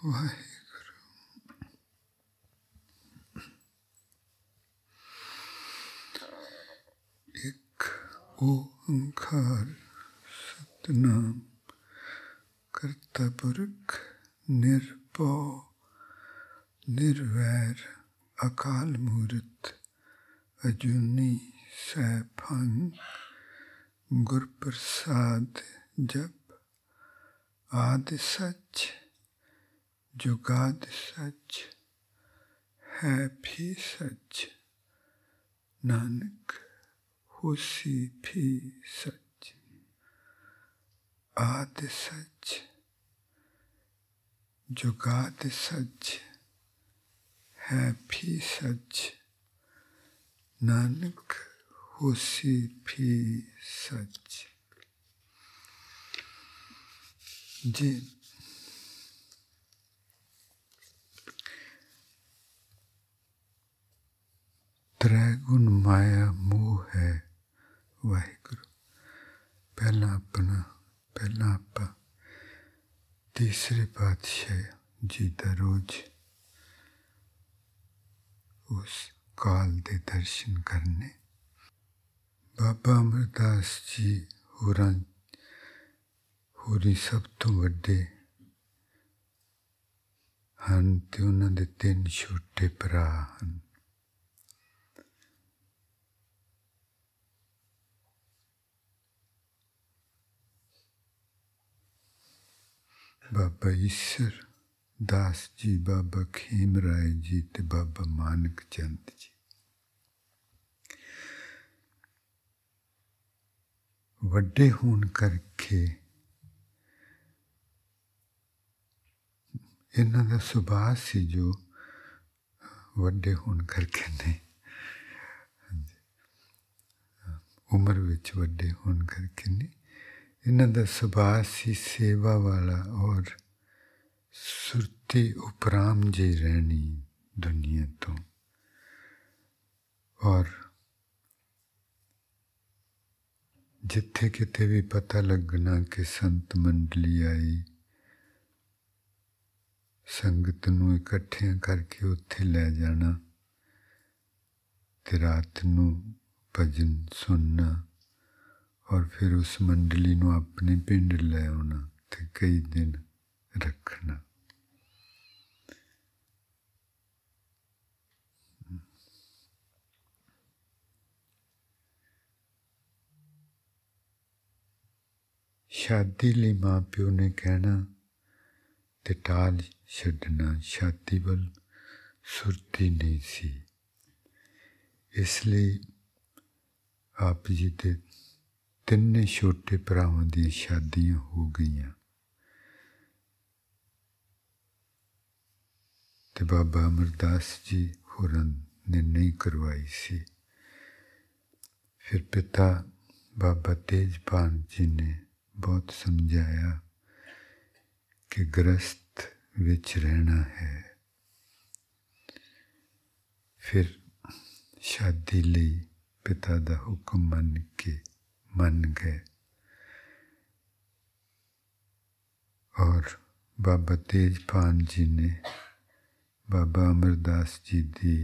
ਵਾਹਿਗੁਰੂ ਇੱਕ ਓੰਕਾਰ ਸਤਨਾਮ ਕਰਤਾ ਪੁਰਖ ਨਿਰਭਉ ਨਿਰਵੈਰ ਅਕਾਲ ਮੂਰਤ ਅਜੂਨੀ ਸੈਭੰ ਗੁਰ ਪ੍ਰਸਾਦ ਜਪ ਆਦਿ ਸੱਚ जुगाद सच है भी सच, नानक हुसी भी सच, आद सच जुगाद सच है भी सच, नानक हुसी भी सच। जी। ਤ੍ਰੈ ਗੁਣ ਮਾਇਆ ਮੋਹ ਹੈ ਵਾਹਿਗੁਰੂ ਪਹਿਲਾ ਆਪਣਾ ਪਹਿਲਾ ਆਪਾ ਤੀਸਰੇ ਪਾਤਸ਼ਾਹ ਜੀ ਦਾ ਰੋਜ਼ ਉਸ ਕਾਲ ਦੇ ਦਰਸ਼ਨ ਕਰਨੇ ਬਾਬਾ ਅਮਰਦਾਸ ਜੀ ਹੋਰਾਂ ਹੋਰੀ ਸਭ ਤੋਂ ਵੱਡੇ ਹਨ ਤੇ ਉਹਨਾਂ ਦੇ ਤਿੰਨ ਛੋਟੇ ਭਰਾ ਹਨ ਬਾਬਾ ਈਸ਼ਰ ਦਾਸ ਜੀ, ਬਾਬਾ ਖੀਮ ਰਾਏ ਜੀ ਤੇ ਬਾਬਾ ਮਾਨਕ ਚੰਦ ਜੀ। ਵੱਡੇ ਹੋਣ ਕਰਕੇ ਇਹਨਾਂ ਦਾ ਸੁਭਾਅ ਸੀ ਜੋ ਵੱਡੇ ਹੋਣ ਕਰਕੇ ਨਹੀਂ। ਉਮਰ ਵਿੱਚ ਵੱਡੇ ਹੋਣ ਕਰਕੇ ਨਹੀਂ। ਇਹਨਾਂ ਦਾ ਸੁਭਾਅ ਸੀ ਸੇਵਾ ਵਾਲਾ ਔਰ ਸੁਰਤੀ ਉਪਰਾਮ ਜੇ ਰਹਿਣੀ ਦੁਨੀਆ ਤੋਂ। ਔਰ ਜਿੱਥੇ ਕਿਤੇ ਵੀ ਪਤਾ ਲੱਗਣਾ ਕਿ ਸੰਤ ਮੰਡਲੀ ਆਈ, ਸੰਗਤ ਨੂੰ ਇਕੱਠਿਆਂ ਕਰਕੇ ਉੱਥੇ ਲੈ ਜਾਣਾ ਤੇ ਰਾਤ ਨੂੰ ਭਜਨ ਸੁਣਨਾ। ਔਰ ਫਿਰ ਉਸ ਮੰਡਲੀ ਨੂੰ ਆਪਣੇ ਪਿੰਡ ਲੈ ਆਉਣਾ ਤੇ ਕਈ ਦਿਨ ਰੱਖਣਾ। ਸ਼ਾਦੀ ਲਈ ਮਾਂ ਪਿਓ ਨੇ ਕਹਿਣਾ, ਤੇ ਟਾਲ ਛੱਡਣਾ ਸ਼ਾਦੀ ਵੱਲ ਸੁਰਤੀ ਨਹੀਂ ਸੀ। ਇਸ ਲਈ ਆਪ ਜੀ ਦੇ ਤਿੰਨੇ ਛੋਟੇ ਭਰਾਵਾਂ ਦੀਆਂ ਸ਼ਾਦੀਆਂ ਹੋ ਗਈਆਂ। ਤੇ ਬਾਬਾ ਅਮਰਦਾਸ ਜੀ ਹੋਰਾਂ ਨੇ ਨਹੀਂ ਕਰਵਾਈ ਸੀ। ਫਿਰ ਪਿਤਾ ਬਾਬਾ ਤੇਜਪਾਲ ਜੀ ਨੇ ਬਹੁਤ ਸਮਝਾਇਆ ਕਿ ਗ੍ਰਸਤ ਵਿੱਚ ਰਹਿਣਾ ਹੈ। ਫਿਰ ਸ਼ਾਦੀ ਲਈ ਪਿਤਾ ਦਾ ਹੁਕਮ ਮੰਨ ਕੇ ਮੰਨ ਗਏ ਔਰ ਬਾਬਾ ਤੇਜਪਾਲ ਜੀ ਨੇ ਬਾਬਾ ਅਮਰਦਾਸ ਜੀ ਦੀ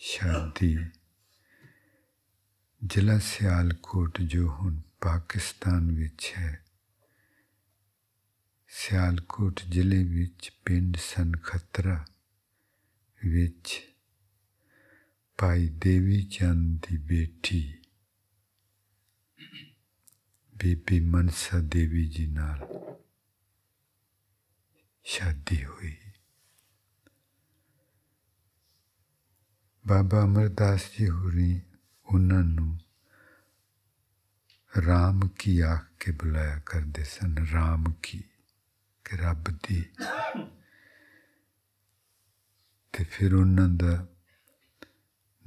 ਸ਼ਾਦੀ ਜ਼ਿਲ੍ਹਾ ਸਿਆਲਕੋਟ ਜੋ ਹੁਣ ਪਾਕਿਸਤਾਨ ਵਿੱਚ ਹੈ ਸਿਆਲਕੋਟ ਜ਼ਿਲ੍ਹੇ ਵਿੱਚ ਪਿੰਡ ਸਨਖਤਰਾ ਵਿੱਚ ਭਾਈ ਦੇਵੀ ਚੰਦ ਦੀ ਬੇਟੀ ਬੀਬੀ ਮਨਸਾ ਦੇਵੀ ਜੀ ਨਾਲ ਸ਼ਾਦੀ ਹੋਈ। ਬਾਬਾ ਅਮਰਦਾਸ ਜੀ ਹੋਰੀ ਉਹਨਾਂ ਨੂੰ ਰਾਮ ਕੀ ਆਖ ਕੇ ਬੁਲਾਇਆ ਕਰਦੇ ਸਨ। ਰਾਮ ਕੀ ਕਿ ਰੱਬ ਦੀ। ਤੇ ਫਿਰ ਉਹਨਾਂ ਦਾ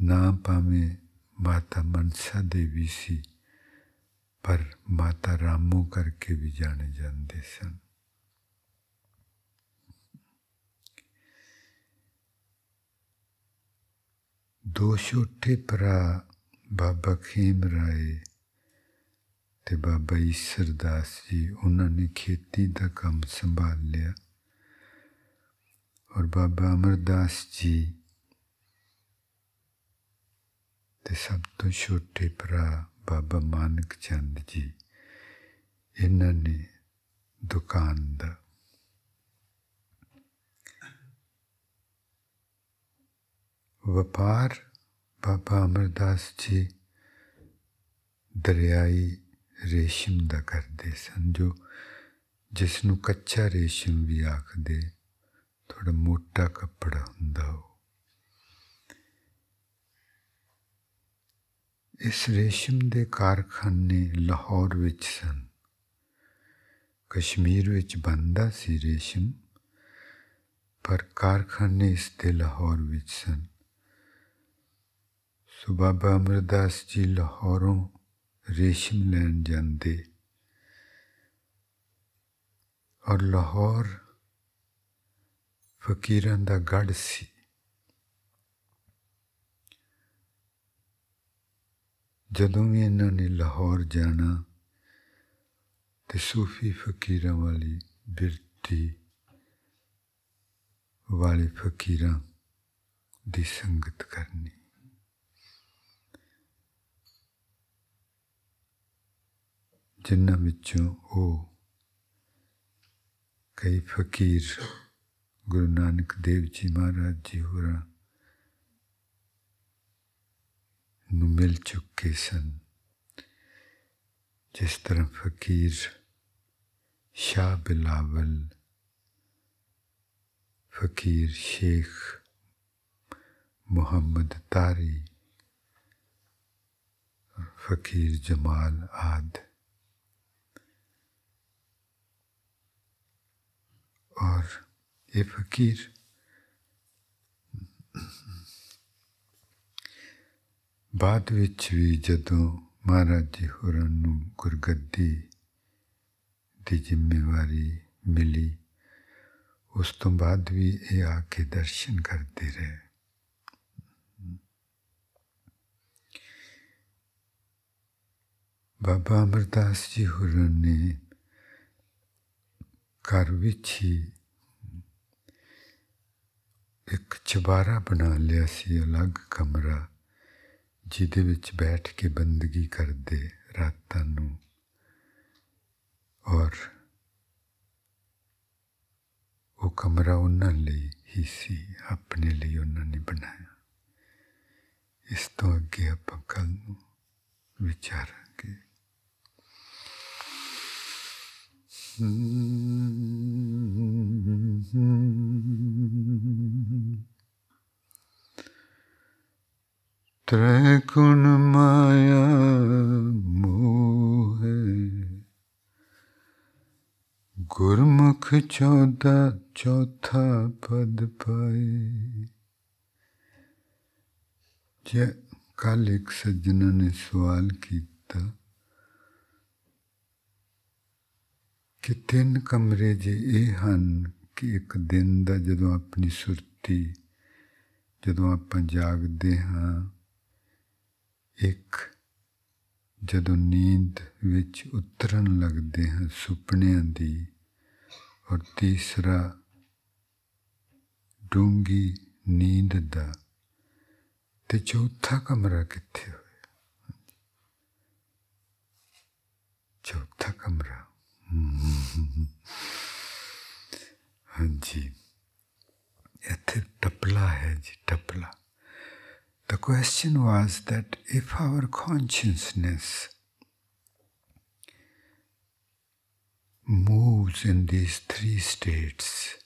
ਨਾਮ ਭਾਵੇਂ ਮਾਤਾ ਮਨਸਾ ਦੇਵੀ ਸੀ। ਪਰ ਮਾਤਾ ਰਾਮੋ ਕਰਕੇ ਵੀ ਜਾਣੇ ਜਾਂਦੇ ਸਨ ਦੋ ਛੋਟੇ ਭਰਾ ਬਾਬਾ ਖੀਮ ਰਾਏ ਤੇ ਬਾਬਾ ਈਸ਼ਰ ਦਾਸ ਜੀ ਉਹਨਾਂ ਨੇ ਖੇਤੀ ਦਾ ਕੰਮ ਸੰਭਾਲ ਲਿਆ ਔਰ ਬਾਬਾ ਅਮਰਦਾਸ ਜੀ ਤੇ ਸਭ ਤੋਂ ਛੋਟੇ ਭਰਾ ਬਾਬਾ ਮਾਨਕ ਚੰਦ ਜੀ, ਇਹਨਾਂ ਨੇ ਦੁਕਾਨ ਦਾ ਵਪਾਰ ਬਾਬਾ ਅਮਰਦਾਸ ਜੀ ਦਰਿਆਈ ਰੇਸ਼ਮ ਦਾ ਕਰਦੇ ਸਨ, ਜੋ ਜਿਸ ਨੂੰ ਕੱਚਾ ਰੇਸ਼ਮ ਵੀ ਆਖਦੇ ਥੋੜਾ ਮੋਟਾ ਕੱਪੜਾ ਹੁੰਦਾ ਉਹ। ਇਸ ਰੇਸ਼ਮ ਦੇ ਕਾਰਖਾਨੇ ਲਾਹੌਰ ਵਿੱਚ ਸਨ। ਕਸ਼ਮੀਰ ਵਿੱਚ ਬੰਦਾ ਸੀ ਰੇਸ਼ਮ, ਪਰ ਕਾਰਖਾਨੇ ਇਸ ਦੇ ਲਾਹੌਰ ਵਿੱਚ ਸਨ। ਸੋ ਬਾਬਾ ਅਮਰਦਾਸ ਜੀ ਲਾਹੌਰੋਂ ਰੇਸ਼ਮ ਲੈਣ ਜਾਂਦੇ ਔਰ ਲਾਹੌਰ ਫਕੀਰਾਂ ਦਾ ਗੜ ਸੀ। ਜਦੋਂ ਵੀ ਇਹਨਾਂ ਨੇ ਲਾਹੌਰ ਜਾਣਾ ਤੇ ਸੂਫੀ ਫਕੀਰਾਂ ਵਾਲੀ ਬਿਰਤੀ ਵਾਲੇ ਫਕੀਰਾਂ ਦੀ ਸੰਗਤ ਕਰਨੀ। ਜਿਨ੍ਹਾਂ ਵਿੱਚੋਂ ਉਹ ਕਈ ਫਕੀਰ ਗੁਰੂ ਨਾਨਕ ਦੇਵ ਜੀ ਮਹਾਰਾਜ ਜੀ ਹੋਰਾਂ ਨੂੰ ਮਿਲ ਚੁੱਕੇ ਸਨ ਜਿਸ ਤਰ੍ਹਾਂ ਫਕੀਰ ਸ਼ਾਹ ਬਿਲਾਵਲ ਫਕੀਰ ਸ਼ੇਖ ਮੁਹੰਮਦ ਤਾਰੀ फकीर जमाल आद और ये फकीर ਬਾਅਦ ਵਿੱਚ ਵੀ ਜਦੋਂ ਮਹਾਰਾਜ ਜੀ ਹੋਰਾਂ ਨੂੰ ਗੁਰਗੱਦੀ ਦੀ ਜ਼ਿੰਮੇਵਾਰੀ ਮਿਲੀ ਉਸ ਤੋਂ ਬਾਅਦ ਵੀ ਇਹ ਆ ਕੇ ਦਰਸ਼ਨ ਕਰਦੇ ਰਹੇ ਬਾਬਾ ਅਮਰਦਾਸ ਜੀ ਹੋਰਾਂ ਨੇ ਘਰ ਵਿੱਚ ਹੀ ਇੱਕ ਚਬਾਰਾ ਬਣਾ ਲਿਆ ਸੀ ਅਲੱਗ ਕਮਰਾ ਜਿਹਦੇ ਵਿੱਚ ਬੈਠ ਕੇ ਬੰਦਗੀ ਕਰਦੇ ਰਾਤਾਂ ਨੂੰ ਔਰ ਉਹ ਕਮਰਾ ਉਹਨਾਂ ਲਈ ਹੀ ਸੀ ਆਪਣੇ ਲਈ ਉਹਨਾਂ ਨੇ ਬਣਾਇਆ ਇਸ ਤੋਂ ਅੱਗੇ ਆਪਾਂ ਕੱਲ ਨੂੰ ਵਿਚਾਰਾਂਗੇ ਤ੍ਰੈ ਗੁਣ ਮਾਇਆ ਮੋਹ। ਗੁਰਮੁਖ ਚੌਦਾ, ਚੌਥਾ ਪਦ ਪਾਏ। ਜੇ ਕੱਲ ਇੱਕ ਸੱਜਣਾ ਨੇ ਸਵਾਲ ਕੀਤਾ, ਕਿ ਤਿੰਨ ਕਮਰੇ ਜੇ ਇਹ ਹਨ ਕਿ ਇੱਕ ਦਿਨ ਦਾ ਜਦੋਂ ਆਪਣੀ ਸੁਰਤੀ, ਜਦੋਂ ਆਪਾਂ ਜਾਗਦੇ ਹਾਂ ਇੱਕ, ਜਦੋਂ ਨੀਂਦ ਵਿੱਚ ਉਤਰਨ ਲੱਗਦੇ ਹਾਂ ਸੁਪਨਿਆਂ ਦੀ ਔਰ ਤੀਸਰਾ ਡੂੰਗੀ ਨੀਂਦ ਦਾ ਤੇ ਚੌਥਾ ਕਮਰਾ ਕਿੱਥੇ ਹੋਇਆ? ਚੌਥਾ ਕਮਰਾ। ਹਾਂਜੀ। ਇੱਥੇ ਟਪਲਾ ਹੈ ਜੀ, ਟਪਲਾ। The question was that if our consciousness moves in these three states,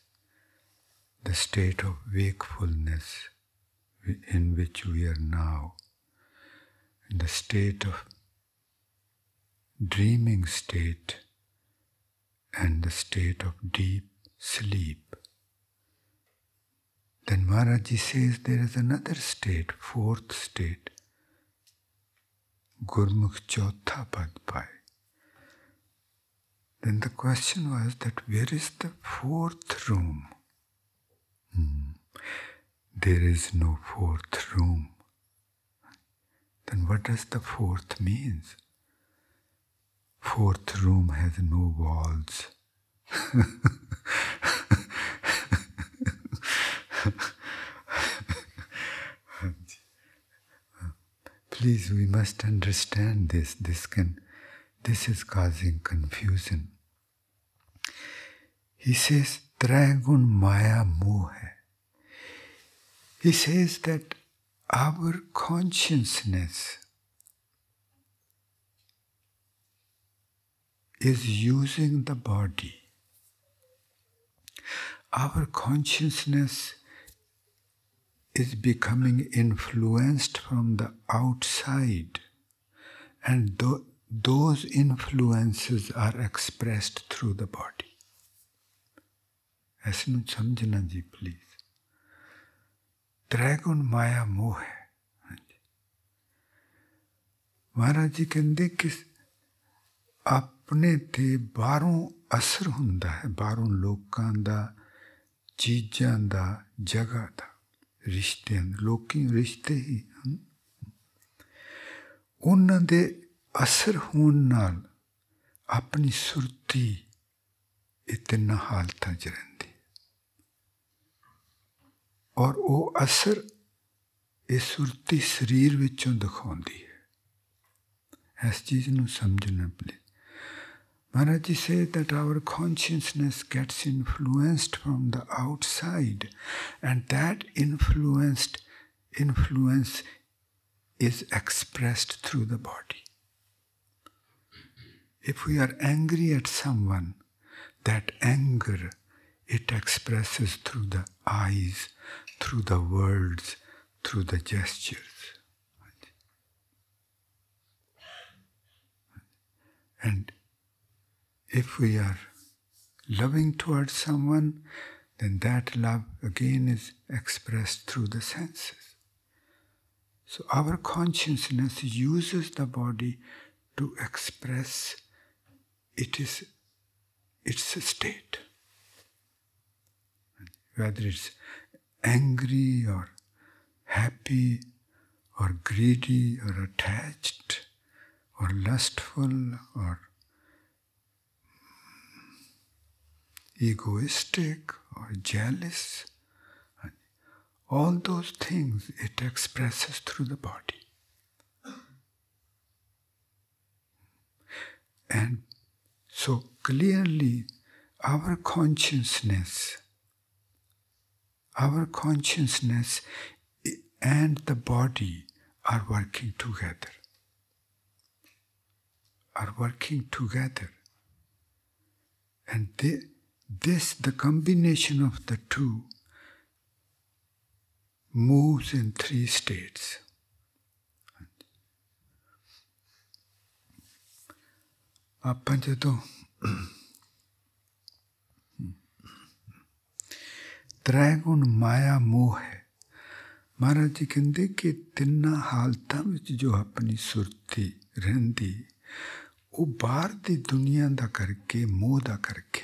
the state of wakefulness in which we are now, in the state of dreaming state, and the state of deep sleep, then Maharaji says there is another state, fourth state, Gurmukh Chautha Pad Pai. Then the question was that where is the fourth room? Hmm. There is no fourth room. Then what does the fourth means? Fourth room has no walls. Please, we must understand this. This can, this is causing confusion. He says, Tragun Maya Moh He says that our consciousness is using the body. Our consciousness is becoming influenced from the outside, and th- those influences are expressed through the body. ਇਸ ਨੂੰ ਸਮਝਣਾ ਜੀ please ਤ੍ਰੈਗੁਣ ਮਾਇਆ ਮੋਹ ਹੈ ਮਹਾਰਾਜ ਜੀ ਕਹਿੰਦੇ ਕਿ ਆਪਣੇ ਤੇ ਬਾਹਰੋਂ ਅਸਰ ਹੁੰਦਾ ਹੈ ਬਾਹਰੋਂ ਲੋਕਾਂ ਦਾ ਚੀਜ਼ਾਂ ਦਾ ਜਗ੍ਹਾ ਦਾ ਰਿਸ਼ਤਿਆਂ ਲੋਕੀ ਰਿਸ਼ਤੇ ਹੀ ਹਨ। ਉਹਨਾਂ ਦੇ ਅਸਰ ਹੋਣ ਨਾਲ ਆਪਣੀ ਸੁਰਤੀ ਇਤਨਾ ਹਾਲਤਾਂ ਚ ਰਹਿੰਦੀ। ਔਰ ਉਹ ਅਸਰ ਇਹ ਸੁਰਤੀ ਸਰੀਰ ਵਿੱਚੋਂ ਦਿਖਾਉਂਦੀ ਹੈ। ਇਸ ਚੀਜ਼ ਨੂੰ ਸਮਝਣਾ ਪਲੇ Maharaj said that our consciousness gets influenced from the outside, and that influenced influence is expressed through the body. If we are angry at someone, that anger it expresses through the eyes, through the words, through the gestures. And if we are loving towards someone, then that love again is expressed through the senses. So our consciousness uses the body to express it is its state. Whether it's angry or happy or greedy or attached or lustful or egoistic or jealous. All those things it expresses through the body. And so clearly, our consciousness, our consciousness and the body are working together. Are working together. And they, this, the combination of the two, moves in three states. ਆਪਾਂ ਜਦੋਂ ਤ੍ਰੈ ਗੁਣ ਮਾਇਆ ਮੋਹ ਹੈ ਮਹਾਰਾਜ ਜੀ ਕਹਿੰਦੇ ਕਿ ਤਿੰਨਾਂ ਹਾਲਤਾਂ ਵਿੱਚ ਜੋ ਆਪਣੀ ਸੁਰਤੀ ਰਹਿੰਦੀ ਉਹ ਬਾਹਰ ਦੀ ਦੁਨੀਆ ਦਾ ਕਰਕੇ ਮੋਹ ਦਾ ਕਰਕੇ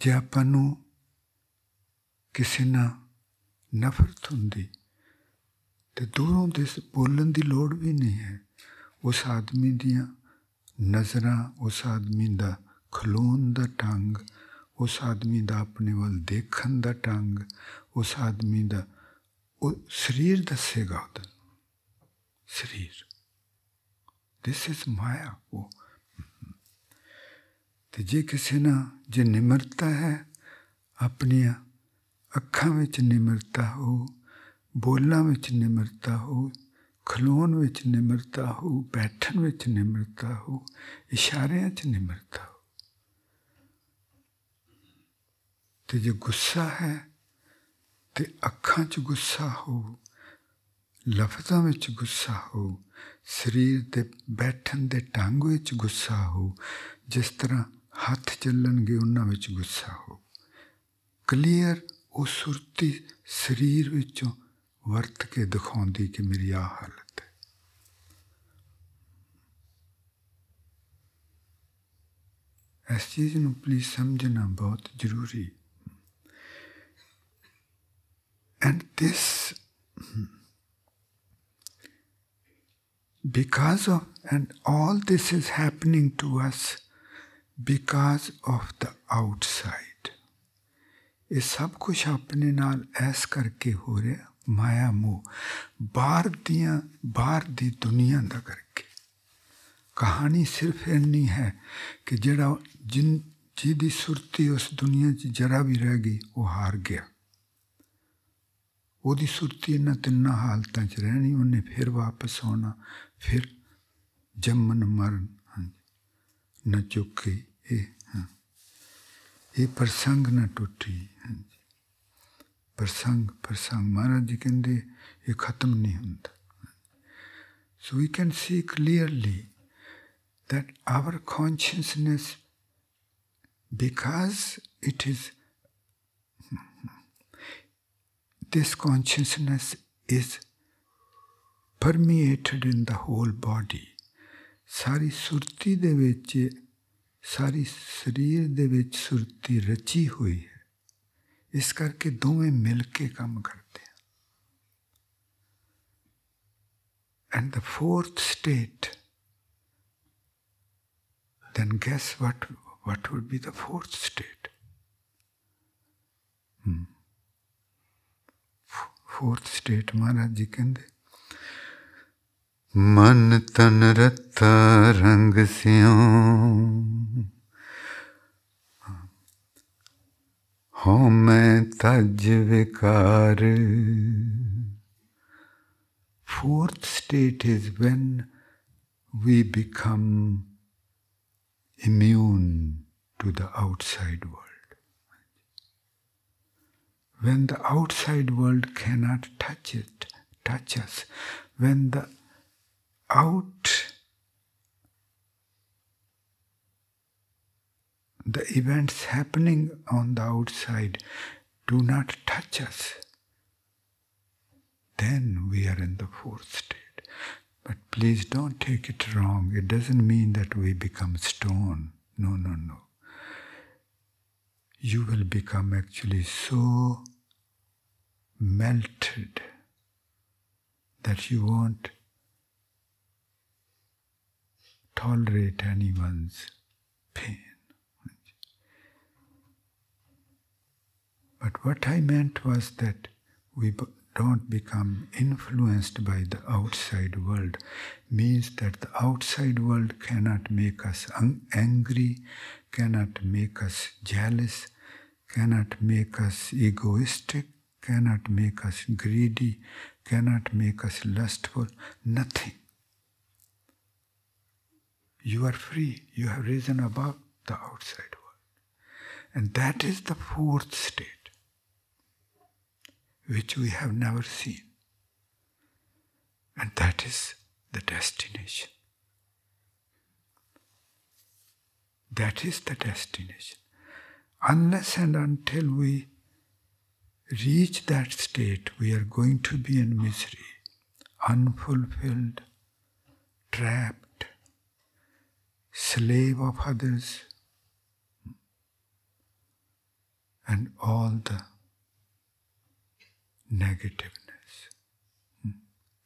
ਜੇ ਆਪਾਂ ਨੂੰ ਕਿਸੇ ਨਾਲ ਨਫ਼ਰਤ ਹੁੰਦੀ ਤੇ ਦੂਰੋਂ ਦੇ ਬੋਲਣ ਦੀ ਲੋੜ ਵੀ ਨਹੀਂ ਹੈ ਉਸ ਆਦਮੀ ਦੀਆਂ ਨਜ਼ਰਾਂ ਉਸ ਆਦਮੀ ਦਾ ਖਲੋਣ ਦਾ ਢੰਗ ਉਸ ਆਦਮੀ ਦਾ ਆਪਣੇ ਵੱਲ ਦੇਖਣ ਦਾ ਢੰਗ ਉਸ ਆਦਮੀ ਦਾ ਉਹ ਸਰੀਰ ਦੱਸੇਗਾ ਉਹਦਾ ਸਰੀਰ ਦਿਸ ਇਜ਼ ਮਾਇਆ ਉਹ ਤੇ ਜੇ ਕਿਸੇ ਨਾਲ ਜੇ ਨਿਮਰਤਾ ਹੈ, ਆਪਣੀਆਂ ਅੱਖਾਂ ਵਿੱਚ ਨਿਮਰਤਾ ਹੋ, ਬੋਲਾਂ ਵਿੱਚ ਨਿਮਰਤਾ ਹੋ, ਖਲੋਣ ਵਿੱਚ ਨਿਮਰਤਾ ਹੋ, ਬੈਠਣ ਵਿੱਚ ਨਿਮਰਤਾ ਹੋ, ਇਸ਼ਾਰਿਆਂ 'ਚ ਨਿਮਰਤਾ ਹੋ। ਤੇ ਜੇ ਗੁੱਸਾ ਹੈ, ਤੇ ਅੱਖਾਂ 'ਚ ਗੁੱਸਾ ਹੋ, ਲਫ਼ਜ਼ਾਂ ਵਿੱਚ ਗੁੱਸਾ ਹੋ, ਸਰੀਰ ਦੇ ਬੈਠਣ ਦੇ ਢੰਗ ਵਿੱਚ ਗੁੱਸਾ ਹੋ, ਜਿਸ ਤਰ੍ਹਾਂ ਹੱਥ ਚੱਲਣਗੇ ਉਹਨਾਂ ਵਿੱਚ ਗੁੱਸਾ ਹੋ। ਕਲੀਅਰ ਉਹ ਸੁਰਤੀ ਸਰੀਰ ਵਿੱਚੋਂ ਵਰਤ ਕੇ ਦਿਖਾਉਂਦੀ ਕਿ ਮੇਰੀ ਆ ਹਾਲਤ ਹੈ। ਇਸ ਚੀਜ਼ ਨੂੰ ਪਲੀਜ਼ ਸਮਝਣਾ ਬਹੁਤ ਜ਼ਰੂਰੀ। And this, because of, and all this is happening to us because of the outside. ਇਹ ਸਭ ਕੁਝ ਆਪਣੇ ਨਾਲ ਐਸ ਕਰਕੇ ਹੋ ਰਿਹਾ ਮਾਇਆ ਮੋਹ ਬਾਹਰ ਦੀਆਂ ਬਾਹਰ ਦੀ ਦੁਨੀਆ ਦਾ ਕਰਕੇ ਕਹਾਣੀ ਸਿਰਫ ਇੰਨੀ ਹੈ ਕਿ ਜਿਹੜਾ ਜਿਨ ਜਿਹਦੀ ਸੁਰਤੀ ਉਸ ਦੁਨੀਆ 'ਚ ਜਰਾ ਵੀ ਰਹਿ ਗਈ ਉਹ ਹਾਰ ਗਿਆ ਉਹਦੀ ਸੁਰਤੀ ਇਹਨਾਂ ਤਿੰਨਾਂ ਹਾਲਤਾਂ 'ਚ ਰਹਿਣੀ ਉਹਨੇ ਫਿਰ ਵਾਪਸ ਆਉਣਾ ਫਿਰ ਜੰਮਨ ਮਰਨ न चुके ਇਹ ਇਹ ਪ੍ਰਸੰਗ ਨਾ ਟੁੱਟੀ ਪ੍ਰਸੰਗ ਪ੍ਰਸੰਗ ਮਹਾਰਾਜ ਜੀ ਕਹਿੰਦੇ ਇਹ ਖਤਮ ਨਹੀਂ ਹੁੰਦਾ so we can see clearly that our consciousness because it is this consciousness is permeated in the whole body ਸਾਰੀ ਸੁਰਤੀ ਦੇ ਵਿੱਚ ਸਾਰੀ ਸਰੀਰ ਦੇ ਵਿੱਚ ਸੁਰਤੀ ਰਚੀ ਹੋਈ ਹੈ ਇਸ ਕਰਕੇ ਦੋਵੇਂ ਮਿਲ ਕੇ ਕੰਮ ਕਰਦੇ ਆ and the fourth state then guess what what would be the fourth state hmm. fourth state maharaj ji ਕਹਿੰਦੇ ਮਨ ਤਨ ਰਤਾ ਰੰਗ ਸਿਉ ਹੋ ਮੈਂ ਤਜ ਵਿਕਾਰ Fourth state is when we become immune to the outside world. When the outside world cannot touch it, touch us, when the out the events happening on the outside do not touch us, then we are in the fourth state. But please don't take it wrong. It doesn't mean that we become stone. No, no, no. You will become actually so melted that you won't tolerate anyone's pain. But what I meant was that we don't become influenced by the outside world means that the outside world cannot make us angry, cannot make us jealous, cannot make us egoistic, cannot make us greedy, cannot make us lustful, nothing. You are free. You have risen above the outside world. And that is the fourth state, which we have never seen. And that is the destination. That is the destination. Unless and until we reach that state, we are going to be in misery, unfulfilled, trapped, slave of others, and all the negativeness.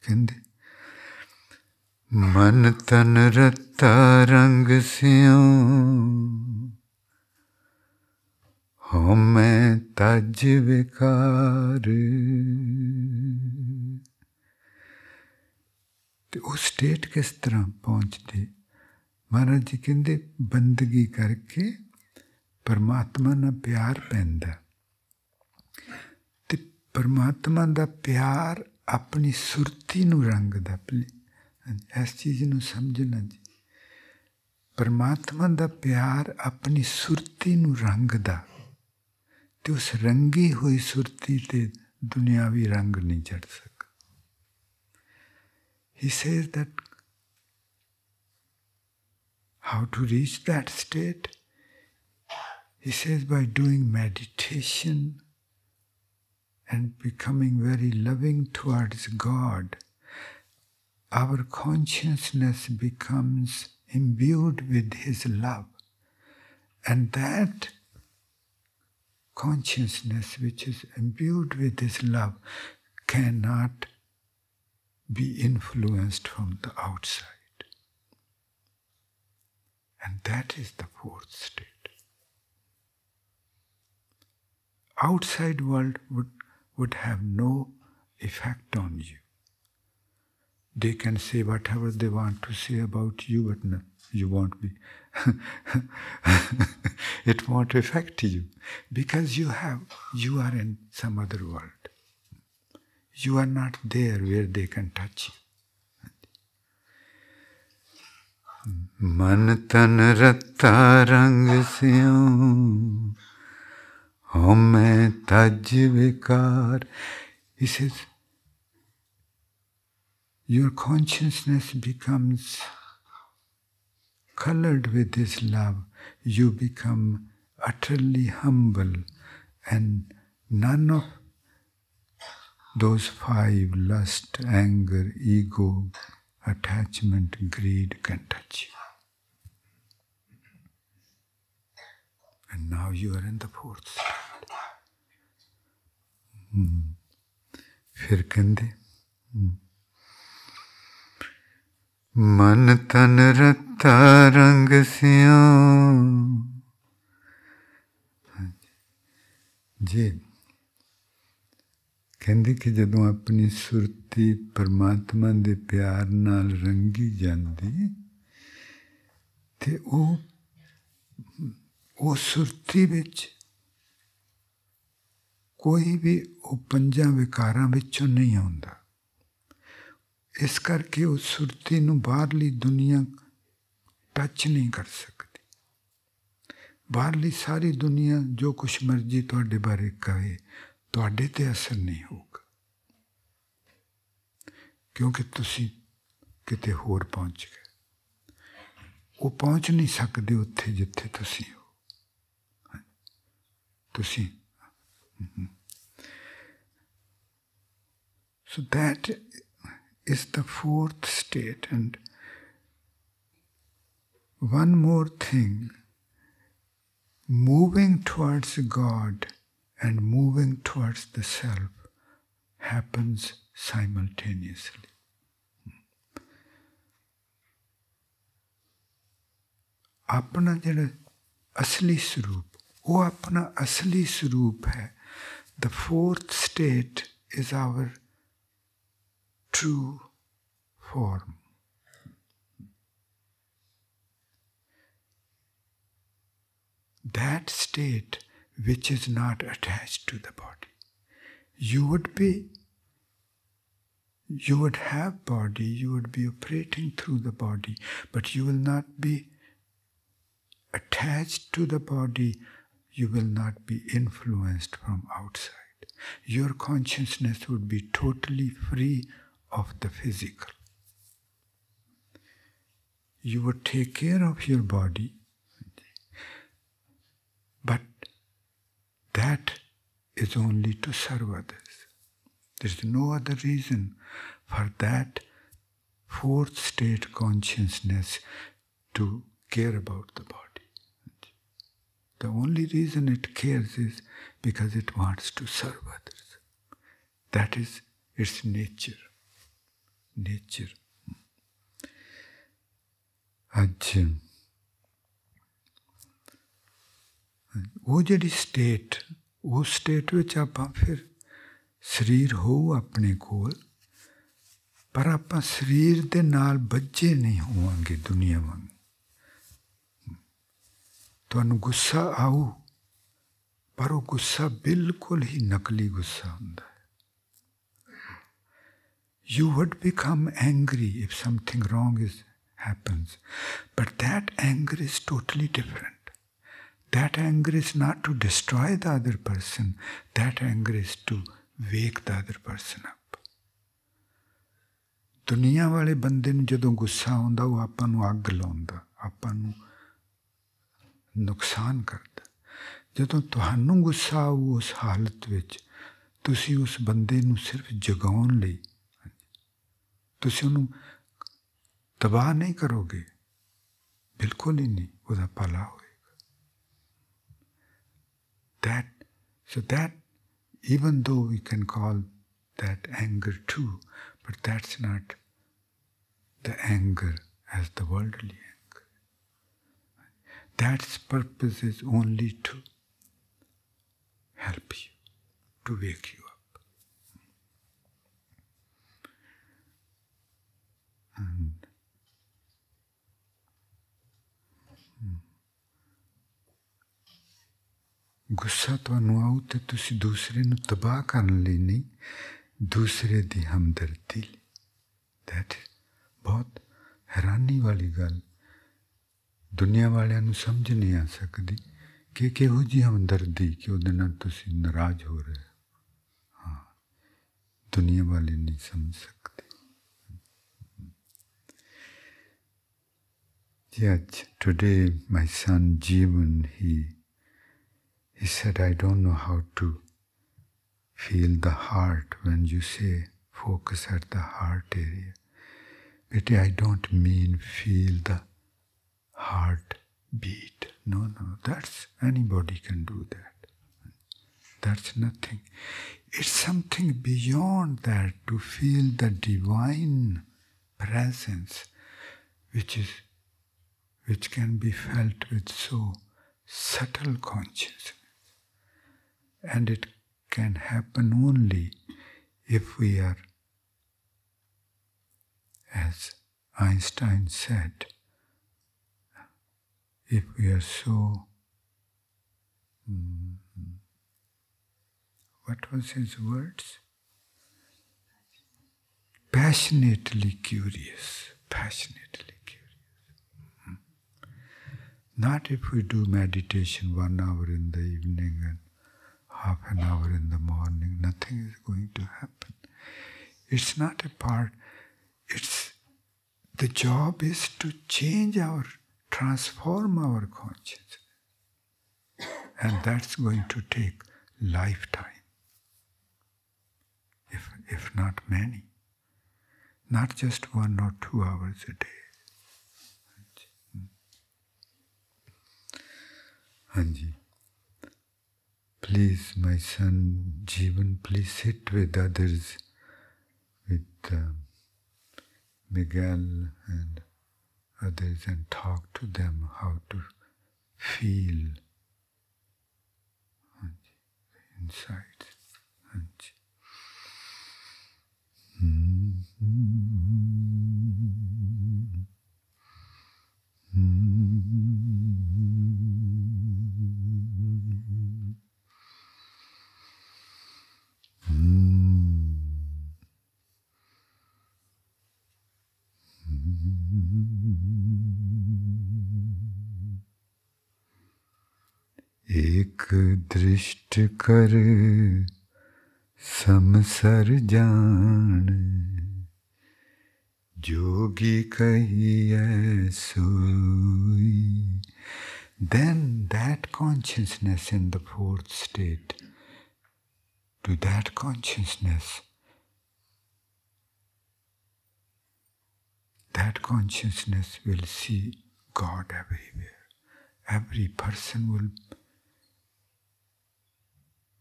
Kandi. मन तन रत्ता रंग सियो हो मैं तज विकार ते उस स्टेट किस तरह पहुँचती ਮਹਾਰਾਜ ਜੀ ਕਹਿੰਦੇ, ਬੰਦਗੀ ਕਰਕੇ ਪਰਮਾਤਮਾ ਨਾਲ ਪਿਆਰ ਪੈਂਦਾ। ਤੇ ਪਰਮਾਤਮਾ ਦਾ ਪਿਆਰ ਆਪਣੀ ਸੁਰਤੀ ਨੂੰ ਰੰਗਦਾ। ਇਸ ਚੀਜ਼ ਨੂੰ ਸਮਝਣਾ ਜੀ। ਪਰਮਾਤਮਾ ਦਾ ਪਿਆਰ ਆਪਣੀ ਸੁਰਤੀ ਨੂੰ ਰੰਗਦਾ। ਤੇ ਉਸ ਰੰਗੀ ਹੋਈ ਸੁਰਤੀ ਤੇ ਦੁਨਿਆਵੀ ਰੰਗ ਨਹੀਂ ਚੜ ਸਕਦਾ। he says that how to reach that state he says by doing meditation and becoming very loving towards god our consciousness becomes imbued with his love and that consciousness which is imbued with his love cannot be influenced from the outside. And that is the fourth state. outside world would, would have no effect on you. They can say whatever they want to say about you, but no, you won't be. it won't affect you because you have you are in some other world. You are not there where they can touch you. मन तन रत्ता रंग स्यों हमें तज विकार He says, your consciousness becomes colored with this love. You become utterly humble and none of those five lust, anger, ego, attachment, greed can touch you. And now you are in the fourth state. Hmm. फिर कहते मन तन रता रंग सिया जी ਕਹਿੰਦੇ ਕਿ ਜਦੋਂ ਆਪਣੀ ਸੁਰਤੀ ਪਰਮਾਤਮਾ ਦੇ ਪਿਆਰ ਨਾਲ ਰੰਗੀ ਜਾਂਦੀ, ਤੇ ਉਹ ਉਹ ਸੁਰਤੀ ਵਿੱਚ ਕੋਈ ਵੀ ਉਹ ਪੰਜਾਂ ਵਿਕਾਰਾਂ ਵਿੱਚੋਂ ਨਹੀਂ ਆਉਂਦਾ। ਇਸ ਕਰਕੇ ਉਹ ਸੁਰਤੀ ਨੂੰ ਬਾਹਰਲੀ ਦੁਨੀਆ ਟੱਚ ਨਹੀਂ ਕਰ ਸਕਦੀ। ਬਾਹਰਲੀ ਸਾਰੀ ਦੁਨੀਆ ਜੋ ਕੁਛ ਮਰਜ਼ੀ ਤੁਹਾਡੇ ਬਾਰੇ ਕਹੇ ਤੁਹਾਡੇ ਤੇ ਅਸਰ ਨਹੀਂ ਹੋਊਗਾ ਕਿਉਂਕਿ ਤੁਸੀਂ ਕਿਤੇ ਹੋਰ ਪਹੁੰਚ ਗਏ ਉਹ ਪਹੁੰਚ ਨਹੀਂ ਸਕਦੇ ਉੱਥੇ ਜਿੱਥੇ ਤੁਸੀਂ ਹੋ ਤੁਸੀਂ So that is the fourth state. And one more thing moving towards God and moving towards the self happens simultaneously. ਆਪਣਾ ਜਿਹੜਾ ਅਸਲੀ ਸਰੂਪ ਉਹ ਆਪਣਾ ਅਸਲੀ ਸਰੂਪ ਹੈ the fourth state is our true form. That state which is not attached to the body. You would be, you would have body, you would be operating through the body, but you will not be attached to the body, you will not be influenced from outside. Your consciousness would be totally free of the physical. You would take care of your body, but that is only to serve others. There's no other reason for that fourth state consciousness to care about the body. The only reason it cares is because it wants to serve others. That is its nature. Nature. ਅੱਜ ਉਹ ਜਿਹੜੀ state ਉਹ state ਵਿੱਚ ਆਪਾਂ ਫਿਰ ਸਰੀਰ ਹੋਊ ਆਪਣੇ ਕੋਲ ਪਰ ਆਪਾਂ ਸਰੀਰ ਦੇ ਨਾਲ ਬੱਝੇ ਨਹੀਂ ਹੋਵਾਂਗੇ ਦੁਨੀਆ ਵਾਂਗ ਤੁਹਾਨੂੰ ਗੁੱਸਾ ਆਊ ਪਰ ਉਹ ਗੁੱਸਾ ਬਿਲਕੁਲ ਹੀ ਨਕਲੀ ਗੁੱਸਾ ਹੁੰਦਾ ਹੈ you would become angry if something wrong is happens but that anger is totally different that anger is not to destroy the other person that anger is to wake the other person up ਦੁਨੀਆ ਵਾਲੇ ਬੰਦੇ ਨੂੰ ਜਦੋਂ ਗੁੱਸਾ ਆਉਂਦਾ ਉਹ ਆਪਾਂ ਨੂੰ ਅੱਗ ਲਾਉਂਦਾ ਆਪਾਂ ਨੂੰ ਨੁਕਸਾਨ ਕਰਦਾ ਜਦੋਂ ਤੁਹਾਨੂੰ ਗੁੱਸਾ ਆਊ ਉਸ ਹਾਲਤ ਵਿੱਚ ਤੁਸੀਂ ਉਸ ਬੰਦੇ ਨੂੰ ਸਿਰਫ ਜਗਾਉਣ ਲਈ ਤੁਸੀਂ ਉਹਨੂੰ ਤਬਾਹ ਨਹੀਂ ਕਰੋਗੇ ਬਿਲਕੁਲ ਹੀ ਨਹੀਂ ਉਹਦਾ ਭਲਾ ਹੋਏਗਾ that so that even though we can call that anger too but that's not the anger as the worldly anger that's purpose is only to help you to wake you up. And ਗੁੱਸਾ ਤੁਹਾਨੂੰ ਆਉ ਤੇ ਤੁਸੀਂ ਦੂਸਰੇ ਨੂੰ ਤਬਾਹ ਕਰਨ ਲਈ ਨਹੀਂ ਦੂਸਰੇ ਦੀ ਹਮਦਰਦੀ ਲਈ ਦੈਟ ਬਹੁਤ ਹੈਰਾਨੀ ਵਾਲੀ ਗੱਲ ਦੁਨੀਆ ਵਾਲਿਆਂ ਨੂੰ ਸਮਝ ਨਹੀਂ ਆ ਸਕਦੀ ਕਿ ਕਿਹੋ ਜੀ ਹਮਦਰਦੀ ਕਿ ਉਹਦੇ ਨਾਲ ਤੁਸੀਂ ਨਾਰਾਜ਼ ਹੋ ਰਹੇ ਹਾਂ ਦੁਨੀਆ ਵਾਲੇ ਨਹੀਂ ਸਮਝ ਸਕਦੇ Yet today my son Jeevan, he, he said, I don't know how to feel the heart when you say focus at the heart area. But I don't mean feel the heart beat. No, no, that's anybody can do that. That's nothing. It's something beyond that to feel the divine presence which is which can be felt with so subtle consciousness. And it can happen only if we are, as Einstein said, if we are so, mm, what was his words? Passionately curious, passionately curious. Not if we do meditation one hour in the evening and half an hour in the morning, nothing is going to happen. It's not a part, it's the job is to change our, transform our consciousness. And that's going to take lifetime, if, if not many. Not just one or two hours a day. Anji, hmm. Please, my son Jeevan, please sit with others, with uh, Miguel and others, and talk to them how to feel. Anji, the insights. एक दृष्ट कर, समसर जान। जोगी कही सोई। Then that consciousness in the fourth state to that consciousness that consciousness will see God everywhere every person will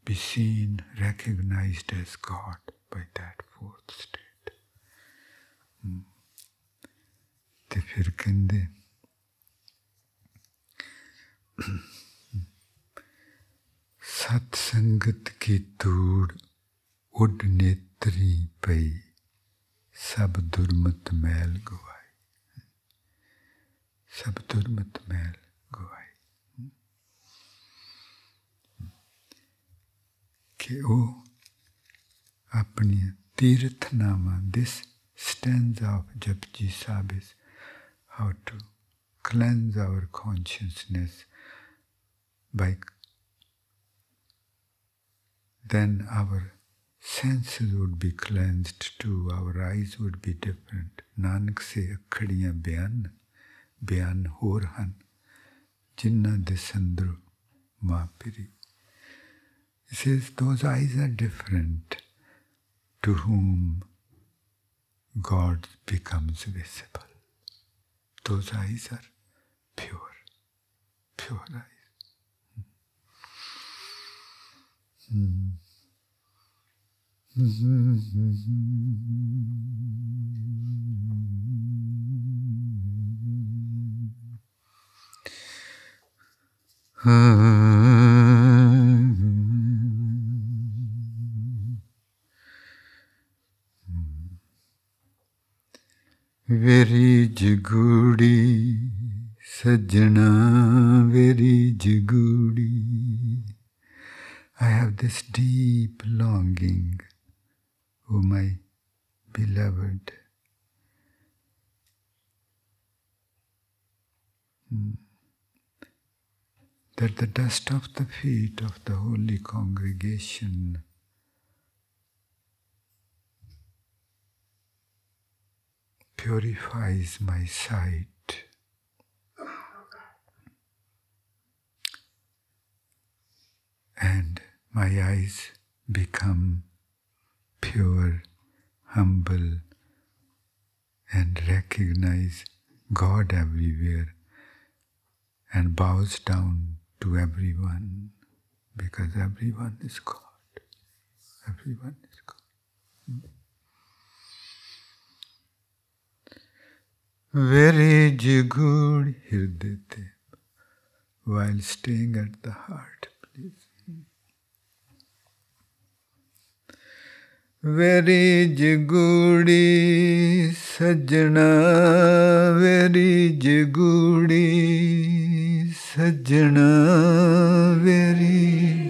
be seen, recognized as God by that fourth state. ਤੇ ਫਿਰ ਕਹਿੰਦੇ ਸਤ ਸੰਗਤ ਕੀ ਤੂੜ ਉੱਡ ਨੇਤਰੀ ਪਈ ਸਭ ਦੁਰਮਤ ਮੈਲ ਗਵਾਈ ਸਭ ਦੁਰਮਤ ਮੈਲ ਗਵਾਈ ਕਿ ਉਹ ਆਪਣੀਆਂ ਤੀਰਥਨਾਵਾਂ this stanza of Japji Sahib is how to cleanse our consciousness by then our senses would be cleansed too, our eyes would be different. Nanak ਸੇ ਅਖੜੀਆਂ ਬਿਆਨ ਬਿਆਨ ਹੋਰ ਹਨ ਜਿਨ੍ਹਾਂ ਦੇ ਸੰਦਰ ਮਾਪਰੀ Says those eyes are different to whom God becomes visible. Those eyes are pure, pure eyes. Hmm. Jagudi, sajna, very jagudi. I have this deep longing, O oh my beloved. Hmm. That the dust of the feet of the holy congregation purifies my sight. And my eyes become pure, humble, and recognize God everywhere and bows down to everyone because everyone is God. Everyone is God. Very good hirdete while staying at the heart, please. Very jagudi sajna, very jagudi sajna, very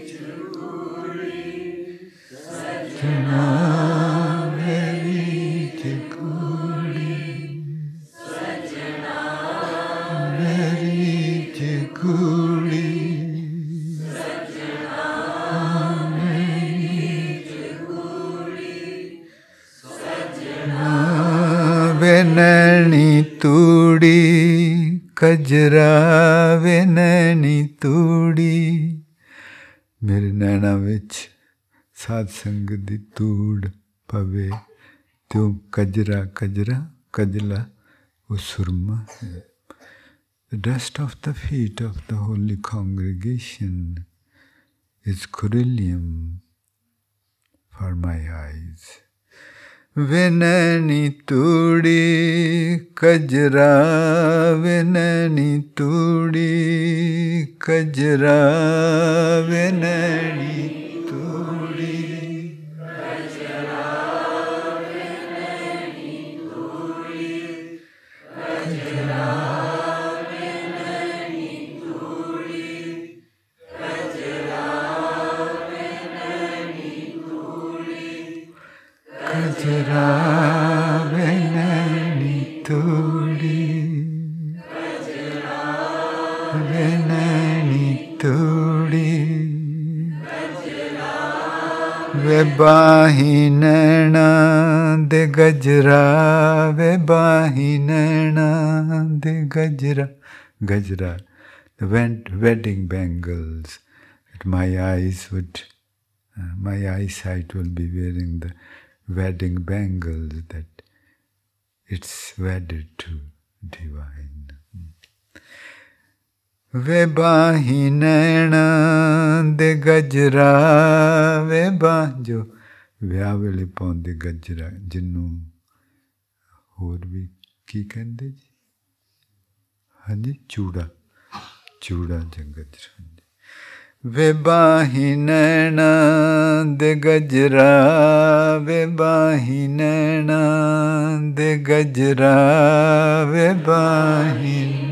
ਤੂੜੀ ਕਜਰਾ ਵੇ ਨੈਣੀ ਤੂੜੀ ਮੇਰੇ ਨੈਣਾ ਵਿੱਚ ਸਾਧ ਸੰਗਤ ਦੀ ਤੂੜ ਪਵੇ ਤੇ ਕਜਰਾ ਕਜਰਾ ਕਜਲਾ ਉਹ ਸੁਰਮਾ ਹੈ The dust of the feet of the holy congregation is coryllium for my eyes. विननी तूड़ी कजरा विननी तूड़ी कजरा विननी वे बाही नैना दे गजरा वे बाही नैना दे गजरा गजरा the wedding bangles that my eyes would uh, my eyesight will be wearing the wedding bangles that it's wedded to divine. ਵੇ ਬਾਹੀ ਨੈਣਾ ਦੇ ਗਜਰਾ, ਵੇ ਬਾਹ ਜੋ ਵਿਆਹ ਵੇਲੇ ਪਾਉਂਦੇ ਗਜਰਾ, ਜਿੰਨੂੰ ਹੋਰ ਵੀ ਕੀ ਕਹਿੰਦੇ ਜੀ? ਹਾਂਜੀ, ਚੂੜਾ ਚੂੜਾ ਜੰਗਜਰਾ ਵੇ ਬਾਹੀ ਨੈਣਾ ਦੇ ਗਜਰਾ, ਵੇ ਬਾਹੀ ਨੈਣਾ ਦੇ ਗਜਰਾ, ਵੇ ਬਾਹੀ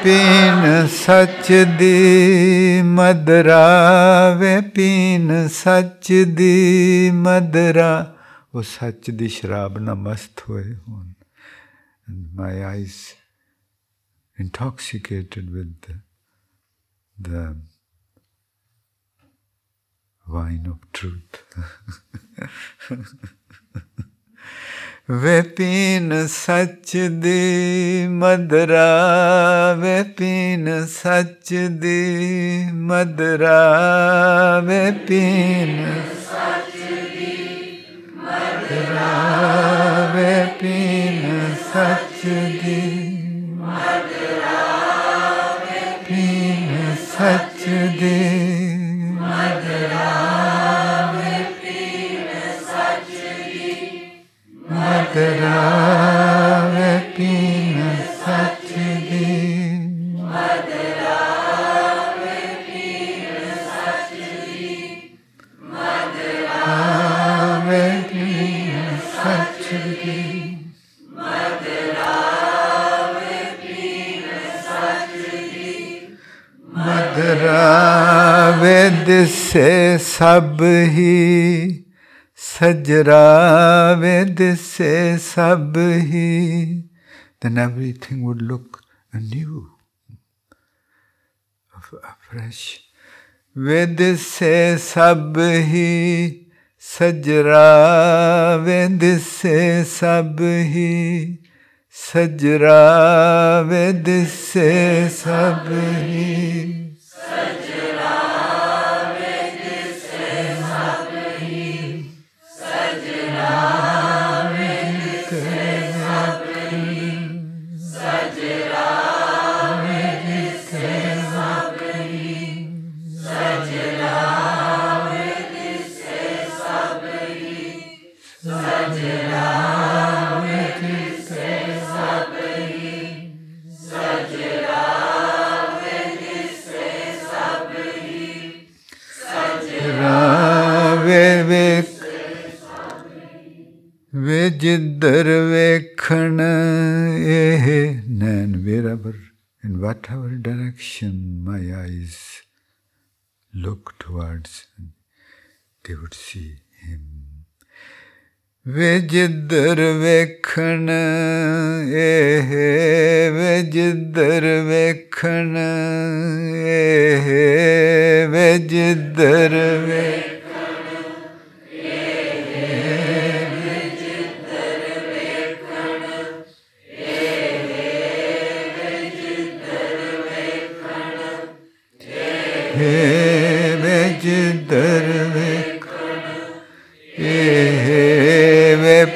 ਵੇ ਪੀਨ ਸੱਚ ਦੀ ਮਦਰਾ ਵੇ ਪੀਨ ਸੱਚ ਦੀ ਮਦਰਾ ਉਹ ਸੱਚ ਦੀ ਸ਼ਰਾਬ ਨਾਲ ਮਸਤ ਹੋਏ ਹੋਣ and my eyes intoxicated with the, the wine of truth. ਵੇ ਪੀਨ ਸੱਚ ਦੀ ਮਦਰਾ, ਵੇ ਪੀਨ ਸੱਚ ਦੀ ਮਦਰਾ, ਵੇ ਪੀਨ ਸੱਚ ਦੀ ਮਦਰਾ ਵੇ ਪੀਨ ਸੱਚ ਦੀ ਮਦਰਾ, ਵੇ ਪੀਨ ਸੱਚ ਦੀ Mother Pina Satchidin. Mother Pina Satchidin. Mother Pina Satchidin. मदरा वेद से सब ही Sajra Ved Sabhi, then everything would look new. afresh. Ved Se Sabhi, Sajra Ved Se Sabhi, Sajra Ved Se Sabhi. ਜਿੱਧਰ ਵੇਖਣ ਇਹ ਨੈਣ wherever in whatever direction my eyes look towards they would see him ਵੇ ਜਿੱਧਰ ਵੇਖਣ ਇਹ ਵੇ ਜਿੱਧਰ ਵੇਖਣ ਇਹ ਵੇ ਜਿੱਧਰ ਵੇਖਣ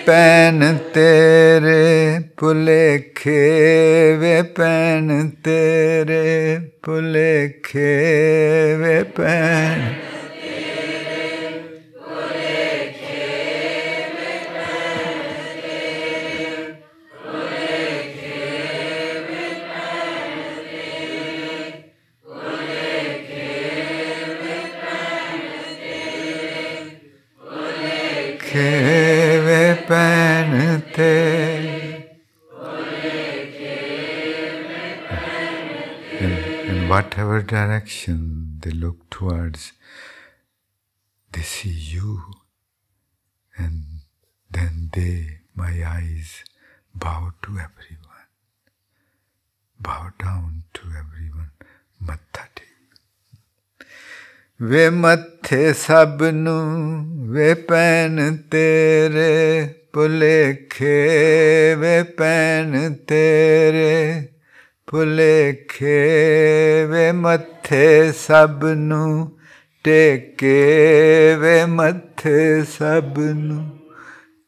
ਪੈਨ ਤੇਰੇ ਭੁਲੇਖੇ ਵੇ ਪੈਨ ਤੇਰੇ ਭੁਲੇਖੇ ਵੇ ਪੈਨ direction they look towards, they see you. And then they, my eyes, bow to everyone, bow down to everyone. ਮੱਥਾ ਟੇਕ ਵੇ ਮੱਥੇ ਸਭ ਨੂੰ ਵੇ ਪੈਨ ਤੇਰੇ ਭੁਲੇਖੇ ਵੇ ਪੈਨ ਤੇਰੇ ਭੁਲੇਖੇ ਵੇ ਮੱਥੇ ਸਭ ਨੂੰ ਟੇਕੇ ਵੇ ਮੱਥੇ ਸਭ ਨੂੰ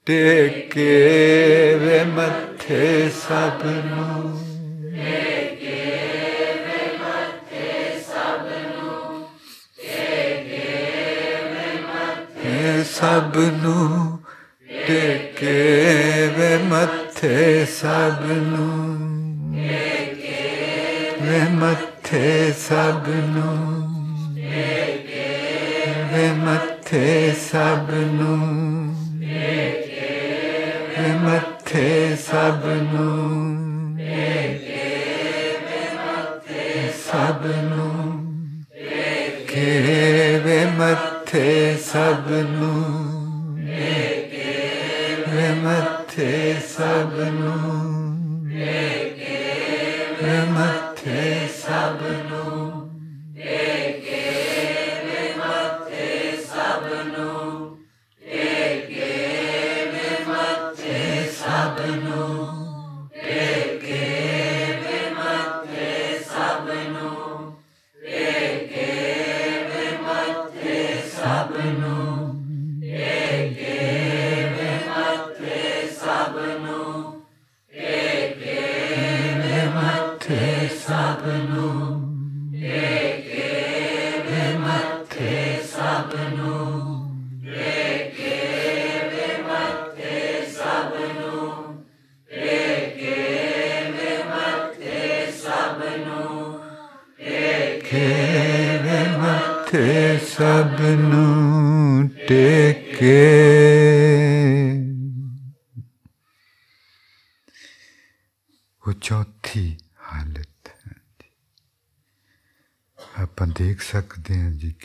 ਟੇਕੇ ਵੇ ਮੱਥੇ ਸਭ ਨੂੰ ਟੇਕੇ ਵੇ ਮੱਥੇ ਸਭ ਨੂੰ ਟੇਕੇ ਵੇ ਮੱਥੇ ਸਭ ਨੂੰ रहमत थे सबनू। रहमत थे सबनू। रहमत थे सबनू। सबनू। केवे मथे सबनू। मथे सबनू। मथे थे सब नो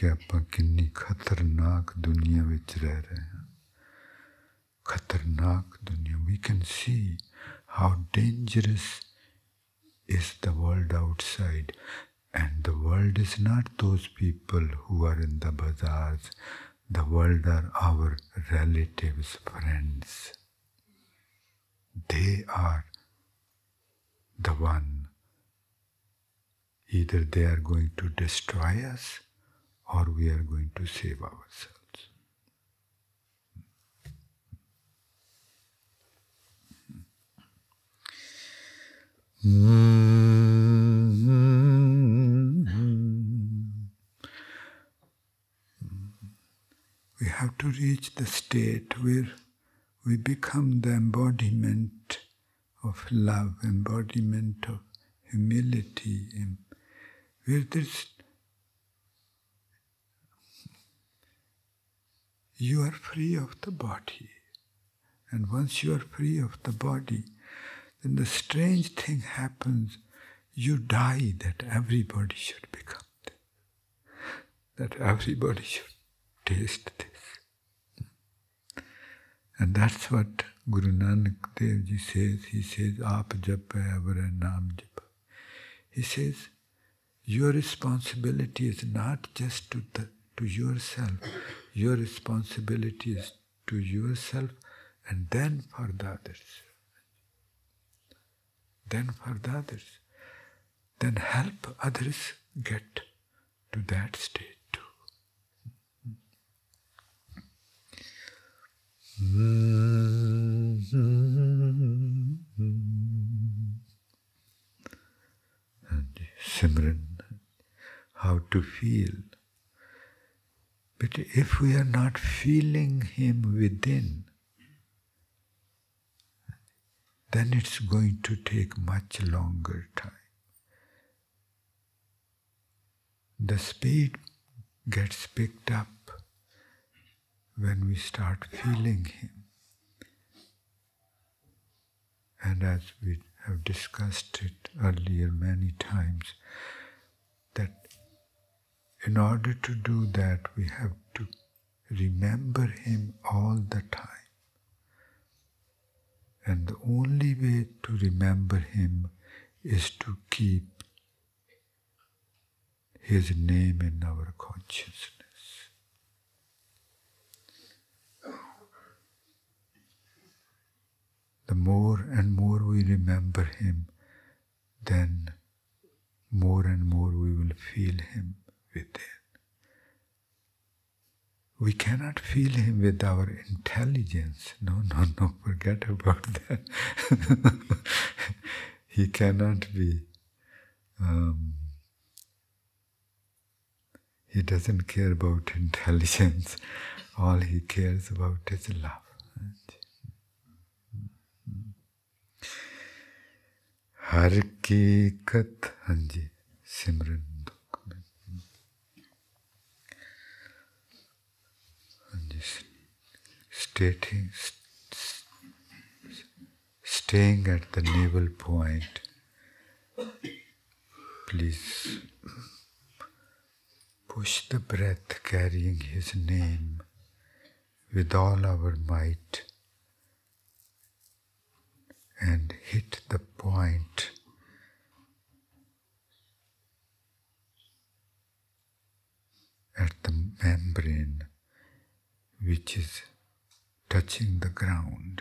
ਕਿ ਆਪਾਂ ਕਿੰਨੀ ਖਤਰਨਾਕ ਦੁਨੀਆ ਵਿੱਚ ਰਹਿ ਰਹੇ ਹਾਂ ਖਤਰਨਾਕ ਦੁਨੀਆ we can see how dangerous is the world outside and the world is not those people who are in the bazaars the world are our relatives friends they are the one. Either they are going to destroy us or we are going to save ourselves. We have to reach the state where we become the embodiment of love, embodiment of humility, where there's you are free of the body. And once you are free of the body, then the strange thing happens. You die that everybody should become this, that everybody should taste this. And that's what Guru Nanak Dev Ji says, he says, Aap japa avara naam japa. He says, your responsibility is not just to, the, to yourself, your responsibility is to yourself and then for the others. Then for the others. Then help others get to that state. And Simran, how to feel. But if we are not feeling Him within, then it's going to take much longer time. The speed gets picked up when we start feeling Him. And as we have discussed it earlier many times, that in order to do that, we have to remember Him all the time. And the only way to remember Him is to keep His name in our consciousness. the more and more we remember Him, then more and more we will feel Him Within. We cannot feel Him with our intelligence. No, no, no, forget about that. he cannot be. Um, he doesn't care about intelligence. All he cares about is love. हर की कत stating staying at the navel point please push the breath carrying his name with all our might and hit the point. At the membrane which is touching the ground.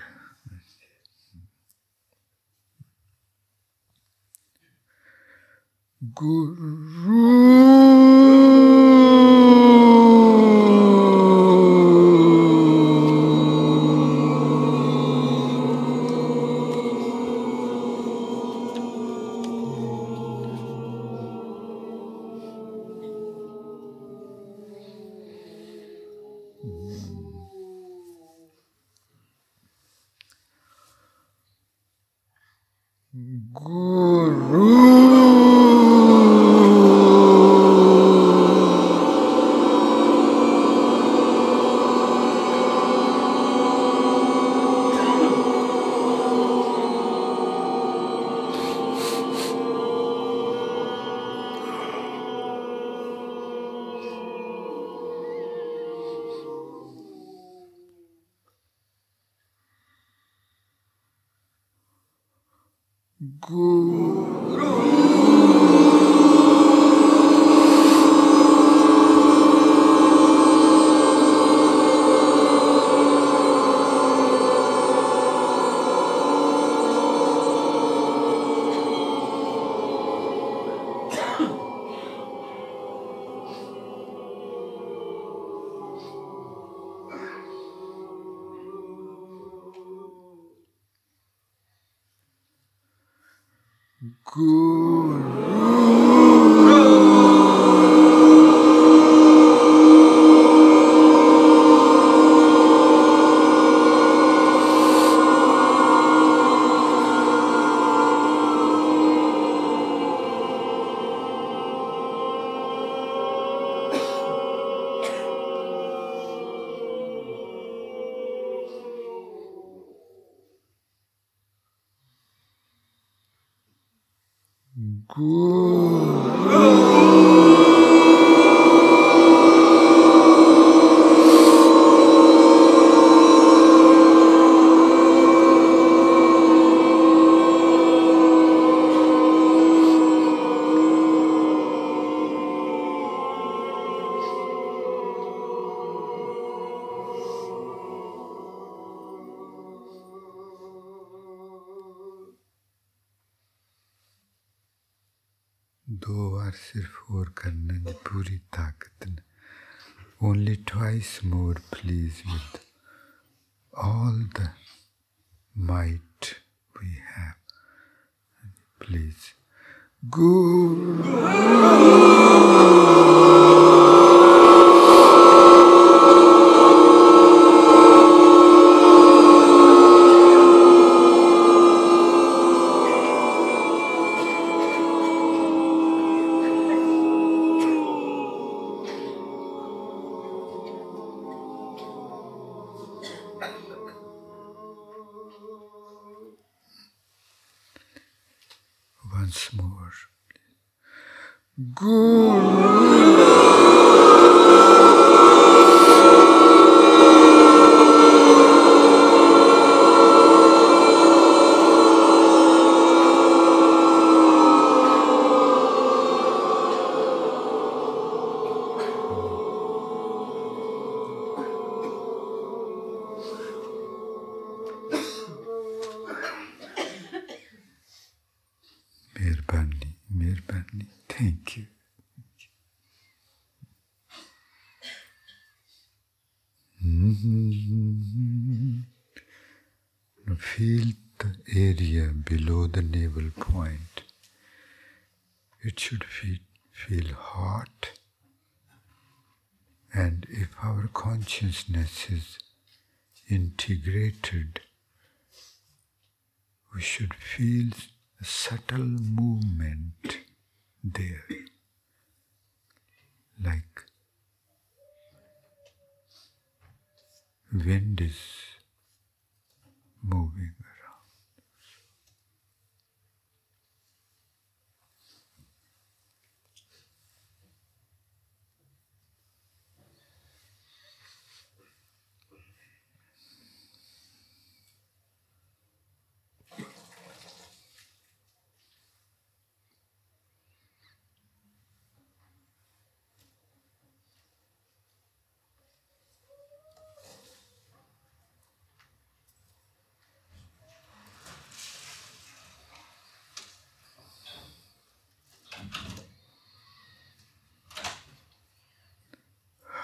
Guru दो बार सिर्फ़ और करना जी पूरी ताकत ने। Only twice more please with all the might we have please Guru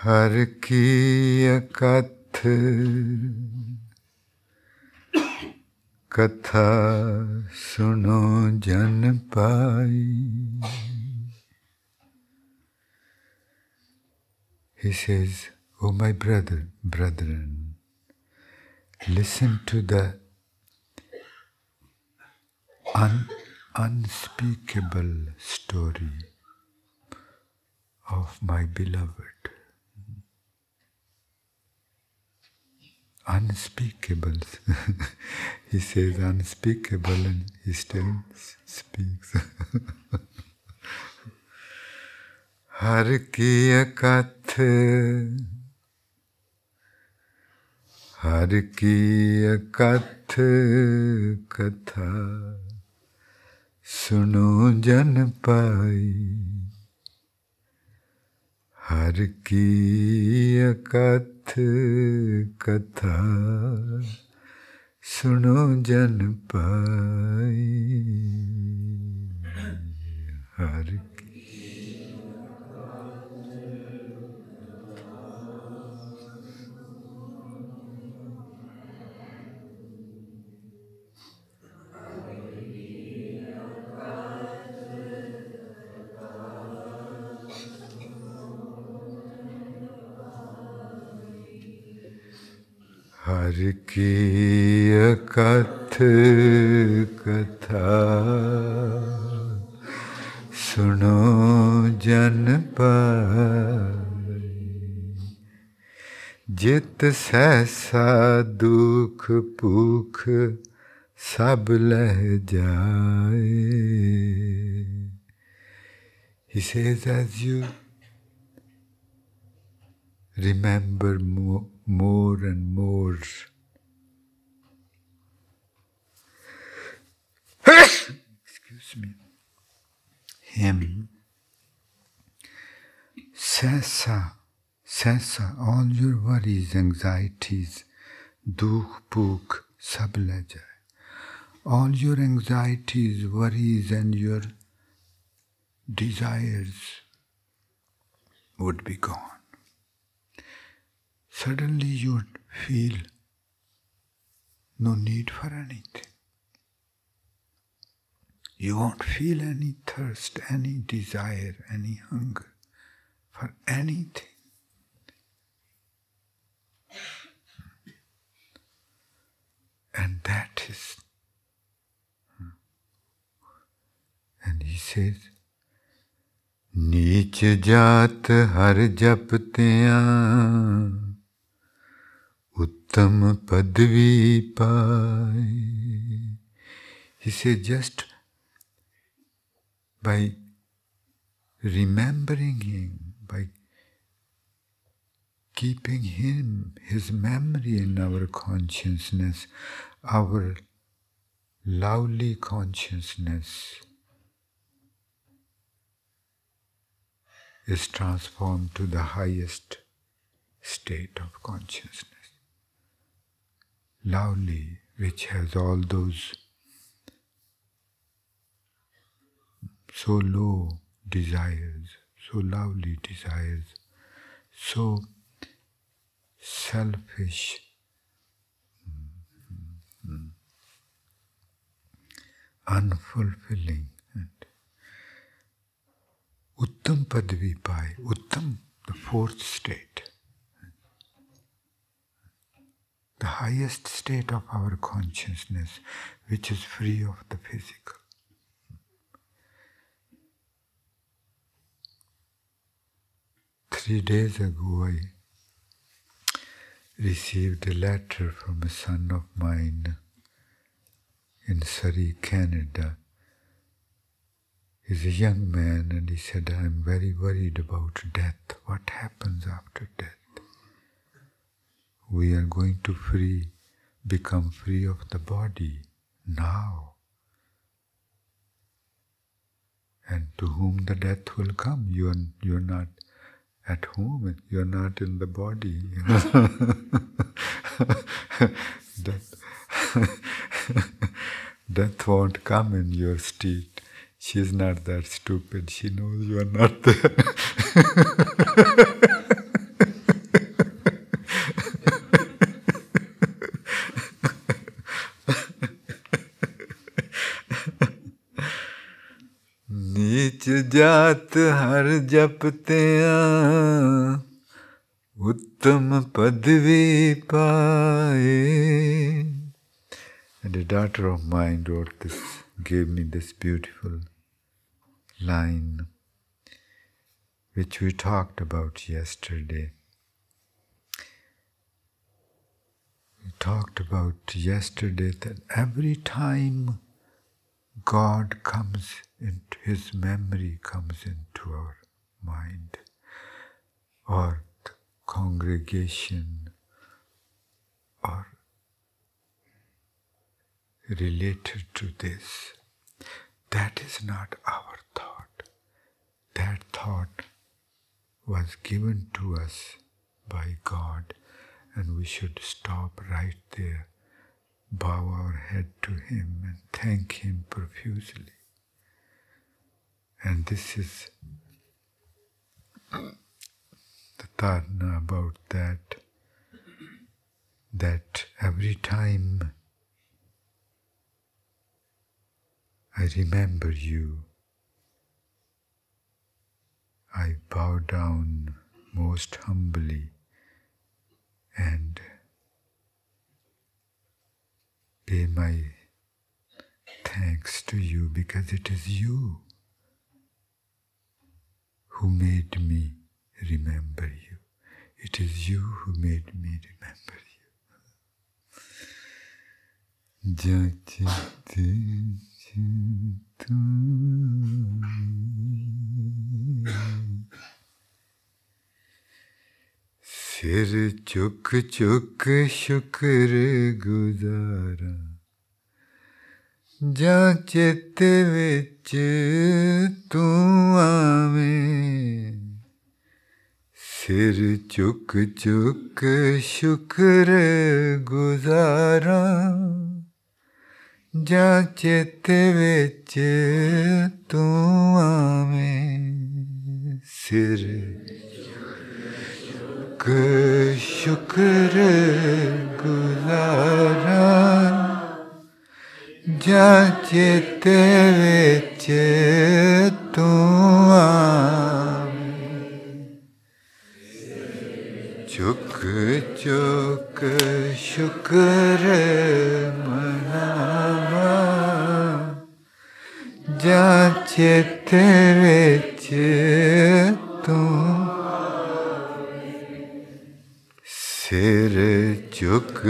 हर की कथ कथा सुनो जन पाई He says, Oh my brother, brethren, listen to the un- unspeakable story of my beloved. Unspeakable. he says unspeakable and he still speaks. हर की कथ हर की कथ कथा सुनो जन पाई हर की अकथ कथा। सुनो जन पाई हर हर की कथ कथा। सुनो जन जित सहसा दुख पुख सब लह जाए। He says, as you remember more, more and more. Excuse me. Him. Sesa, Sesa, all your worries, anxieties, dukh, puk, sab All your anxieties, worries, and your desires would be gone suddenly you would feel no need for anything. You won't feel any thirst, any desire, any hunger for anything. And that is, and he says, नीच जात हर जपतियां Uttam Padvi Pai. He said, just by remembering him, by keeping him, his memory in our consciousness, our lovely consciousness is transformed to the highest state of consciousness lovely, which has all those so low desires, so lovely desires, so selfish, unfulfilling. Uttam Padvi Pai, Uttam, the fourth state. The highest state of our consciousness, which is free of the physical. Three days ago, I received a letter from a son of mine in Surrey, Canada. He's a young man, and he said, I'm very worried about death. What happens after death? We are going to free, become free of the body now. And to whom the death will come, you are, you are not at home, you are not in the body. death, death won't come in your street. She's not that stupid. She knows you are not there. जात हर जपते उत्तम पदवी पाए And a daughter of mine wrote this, gave me this beautiful line, which we talked about yesterday. We talked about yesterday that every time God comes into His memory comes into our mind, or the congregation, or related to this. That is not our thought. That thought was given to us by God, and we should stop right there, bow our head to Him, and thank Him profusely. And this is the dharna about that, that every time I remember you, I bow down most humbly and pay my thanks to you because it is you who made me remember you. It is you who made me remember you. Jachite सिर चुक चुक शुक्र गुजारा ਜਾਂ ਚਿੱਤ ਵਿੱਚ ਤੂੰ ਆਵੇਂ ਸਿਰ ਚੁੱਕ ਚੁੱਕ ਸ਼ੁਕਰ ਗੁਜ਼ਾਰਾਂ ਜਾਂ ਚਿੱਤ ਵਿੱਚ ਤੂੰ ਆਵੇਂ ਸਿਰ ਚੁੱਕ ਸ਼ੁਕਰ ਗੁਜ਼ਾਰਾਂ ਜਾਂ ਚਿੱਤ ਵਿੱਚ ਤੂੰ ਆਵੇਂ ਚੁੱਕ ਚੁੱਕ ਸ਼ੁਕਰ ਮਨਾਵਾ ਜਾਂ ਚਿੱਤ ਵਿੱਚ ਤੂੰ ਸਿਰ ਚੁੱਕ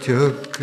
ਚੁੱਕ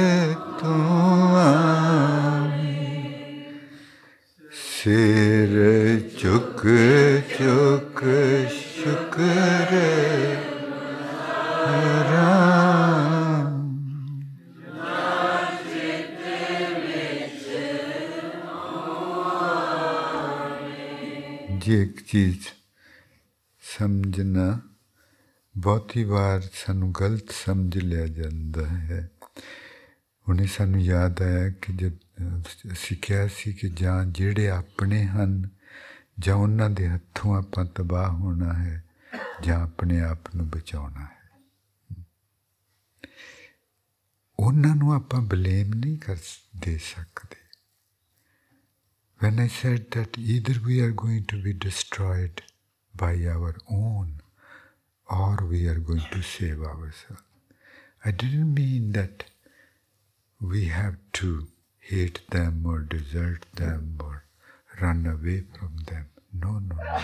सिर चुक चुक शुक्र एक चीज़ समझना, बहुत ही बार सू गलत समझ लिया जाता है। ਹੁਣੇ ਸਾਨੂੰ ਯਾਦ ਆਇਆ ਕਿ ਜਦ ਅਹ, ਅਸੀਂ ਕਿਹਾ ਸੀ ਕਿ ਜਾਂ ਜਿਹੜੇ ਆਪਣੇ ਹਨ ਜਾਂ ਉਹਨਾਂ ਦੇ ਹੱਥੋਂ ਆਪਾਂ ਤਬਾਹ ਹੋਣਾ ਹੈ ਜਾਂ ਆਪਣੇ ਆਪ ਨੂੰ ਬਚਾਉਣਾ ਹੈ ਉਹਨਾਂ ਨੂੰ ਆਪਾਂ ਬਲੇਮ ਨਹੀਂ ਕਰ ਸ- ਦੇ ਸਕਦੇ When I said that either we are going to be destroyed by our own or we are going to save ourselves, I didn't mean that we have to hate them or desert them or run away from them. No, no, no.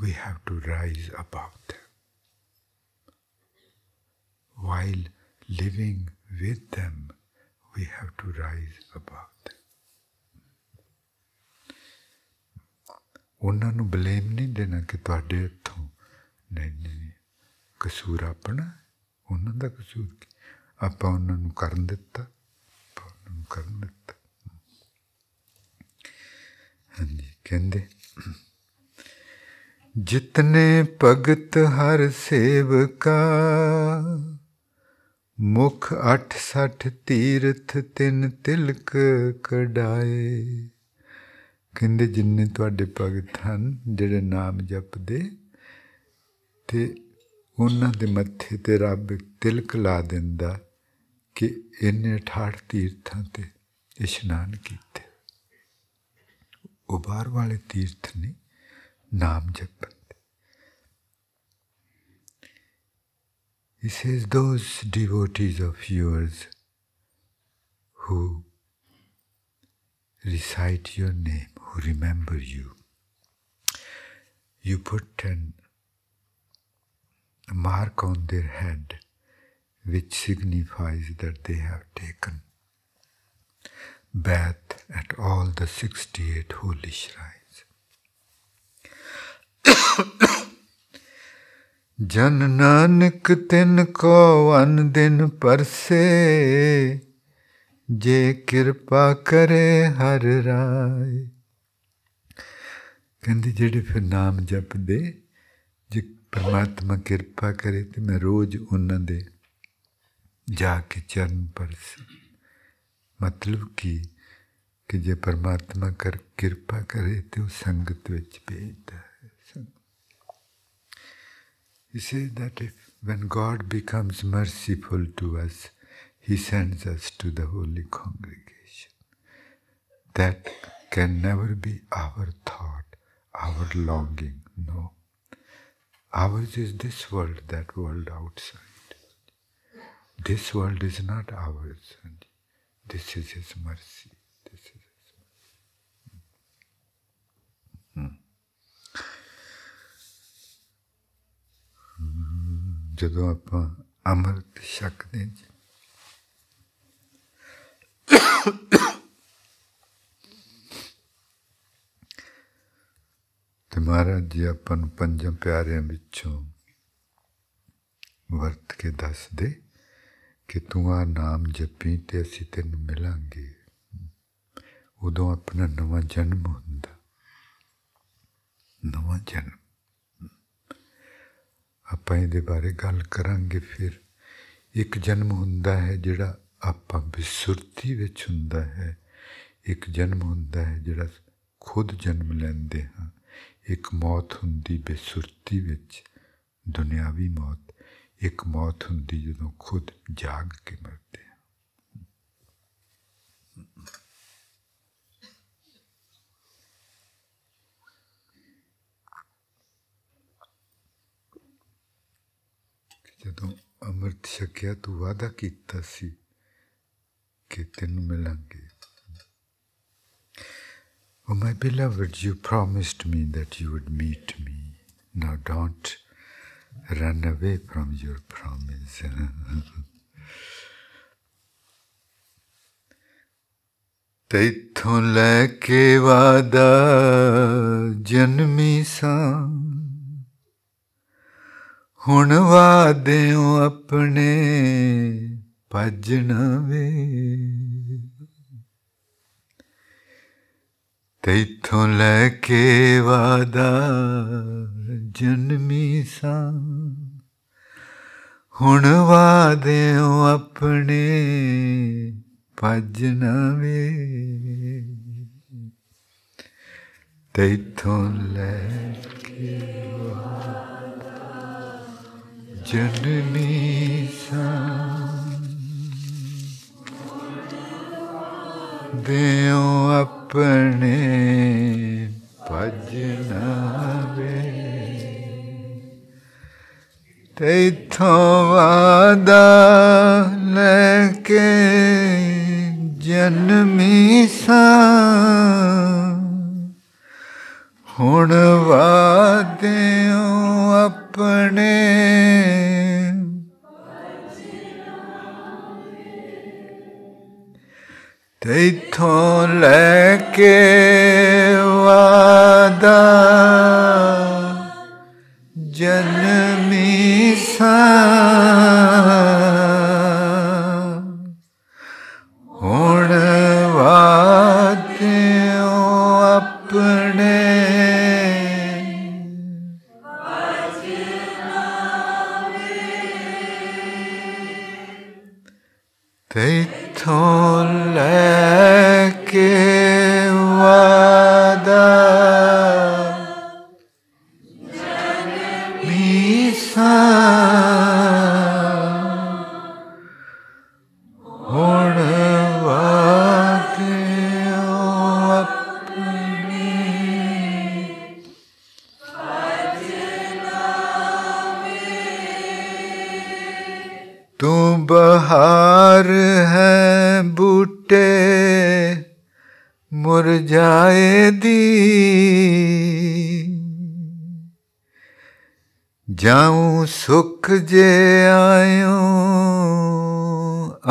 We have to rise above them. While living with them, we have to rise above them. ਉਹਨਾਂ ਨੂੰ blame ਨਹੀਂ ਦੇਣਾ ਕਿ ਤੁਹਾਡੇ ਹੱਥੋਂ ਨਹੀਂ ਨਹੀਂ ਨਹੀਂ। ਕਸੂਰ ਆਪਣਾ ਹੈ, ਉਹਨਾਂ ਦਾ ਕਸੂਰ ਕੀ ਆਪਾਂ ਉਹਨਾਂ ਨੂੰ ਕਰਨ ਦਿੱਤਾ ਆਪਾਂ ਉਹਨਾਂ ਨੂੰ ਕਰਨ ਦਿੱਤਾ ਹਾਂਜੀ ਕਹਿੰਦੇ ਜਿਤਨੇ ਭਗਤ ਹਰ ਸੇਵਕਾ ਮੁਖ 68 ਤੀਰਥ ਤਿੰਨ ਤਿਲਕ ਕਢਾਏ ਕਹਿੰਦੇ ਜਿੰਨੇ ਤੁਹਾਡੇ ਭਗਤ ਹਨ, ਜਿਹੜੇ ਨਾਮ ਜਪਦੇ, ਤੇ ਉਹਨਾਂ ਦੇ ਮੱਥੇ ਤੇ ਰੱਬ ਇੱਕ ਤਿਲਕ ਲਾ ਦਿੰਦਾ। ਕਿ ਇਹਨੇ 68 ਤੀਰਥਾਂ ਤੇ ਇਸ਼ਨਾਨ ਕੀਤੇ ਉਹ ਬਾਹਰ ਵਾਲੇ ਤੀਰਥ ਨਹੀਂ ਨਾਮ ਜਪਣ ਦੇ He says, those devotees of yours who recite your name, who remember you, you put an, a mark on their head which signifies that they have taken bath at all the 68 holy shrines. ਜਨ ਨਾਨਕ ਤਿਨ ਕੋ ਅਨ ਦਿਨ ਪਰਸੇ ਜੇ ਕਿਰਪਾ ਕਰੇ ਹਰ ਰਾਏ ਕਹਿੰਦੇ ਜਿਹੜੇ ਫਿਰ ਨਾਮ ਜਪਦੇ, ਜੇ ਪਰਮਾਤਮਾ ਕਿਰਪਾ ਕਰੇ ਤੇ ਮੈਂ ਰੋਜ਼ ਉਹਨਾਂ ਦੇ ਜਾ ਕੇ ਚਰਨ ਪਰਸ ਮਤਲਬ ਕੀ ਕਿ ਜੇ ਪਰਮਾਤਮਾ ਕਰ ਕਿਰਪਾ ਕਰੇ ਤੇ ਉਹ ਸੰਗਤ ਵਿੱਚ ਭੇਜਦਾ ਹੈ He says that if when God becomes merciful to us, He sends us to the holy congregation. That can never be our thought, our longing. No. Ours is this world, that world outside. This world is not ours. This is His mercy. This is His mercy. Hmm. ਜਦੋਂ ਆਪਾਂ ਅੰਮ੍ਰਿਤ ਛਕਦੇ ਜੀ ਤੇ ਮਹਾਰਾਜ ਜੀ ਆਪਾਂ ਨੂੰ ਪੰਜਾਂ ਪਿਆਰਿਆਂ ਵਿੱਚੋਂ ਵਰਤ ਕੇ ਦੱਸ ਦੇ ਕਿ ਤੂੰ ਆ ਨਾਮ ਜਪੀ ਤੇ ਅਸੀਂ ਤੈਨੂੰ ਮਿਲਾਂਗੇ। ਉਦੋਂ ਆਪਣਾ ਨਵਾਂ ਜਨਮ ਹੁੰਦਾ। ਨਵਾਂ ਜਨਮ। ਆਪਾਂ ਇਹਦੇ ਬਾਰੇ ਗੱਲ ਕਰਾਂਗੇ ਫਿਰ। ਇੱਕ ਜਨਮ ਹੁੰਦਾ ਹੈ ਜਿਹੜਾ ਆਪਾਂ ਬਿਸੁਰਤੀ ਵਿੱਚ ਹੁੰਦਾ ਹੈ। ਇੱਕ ਜਨਮ ਹੁੰਦਾ ਹੈ ਜਿਹੜਾ ਖੁਦ ਜਨਮ ਲੈਂਦੇ ਹਾਂ। ਇੱਕ ਮੌਤ ਹੁੰਦੀ ਬੇਸੁਰਤੀ ਵਿੱਚ। ਦੁਨਿਆਵੀ ਮੌਤ। ਇੱਕ ਮੌਤ ਹੁੰਦੀ ਜਦੋਂ ਖੁਦ ਜਾਗ ਕੇ ਮਰਦੇ ਹਾਂ ਜਦੋਂ ਅੰਮ੍ਰਿਤ ਛਕਿਆ ਤੂੰ ਵਾਦਾ ਕੀਤਾ ਸੀ ਕਿ ਤੈਨੂੰ ਮਿਲਾਂਗੇ Oh, my beloved, you promised me that you would meet me. Now don't run away from your promise. ਤੈਥੋਂ ਲੈ ਕੇ ਵਾਦਾ ਜਨਮੀ ਸਾਂ ਹੁਣ ਵਾਦਿਓ ਆਪਣੇ ਭਜਣਾ ਵੇ ਤੈਥੋਂ ਲੈ ਕੇ ਵਾਦਾ ਜਨਮੀ ਸਾਂ। ਹੁਣ ਵਾਦਿਓ ਆਪਣੇ ਭਜਣਾ ਵੇ। ਤੈਥੋਂ ਲੈ ਕੇ ਜਨਨੀ ਸਾਂ। ਦਿਓ ਆਪਣੇ ਭਜਨਾ ਵੇ। ਤੈਥੋਂ ਵਾਦਾ ਲੈ ਕੇ ਜਨਮੀ ਸਾਂ। ਹੁਣ ਵਾਦਿਓ ਆਪਣੇ ਤੈਥੋਂ ਲੈ ਕੇ ਵਾਦਾ ਜਨਮੀ ਸਾਂ जे आयो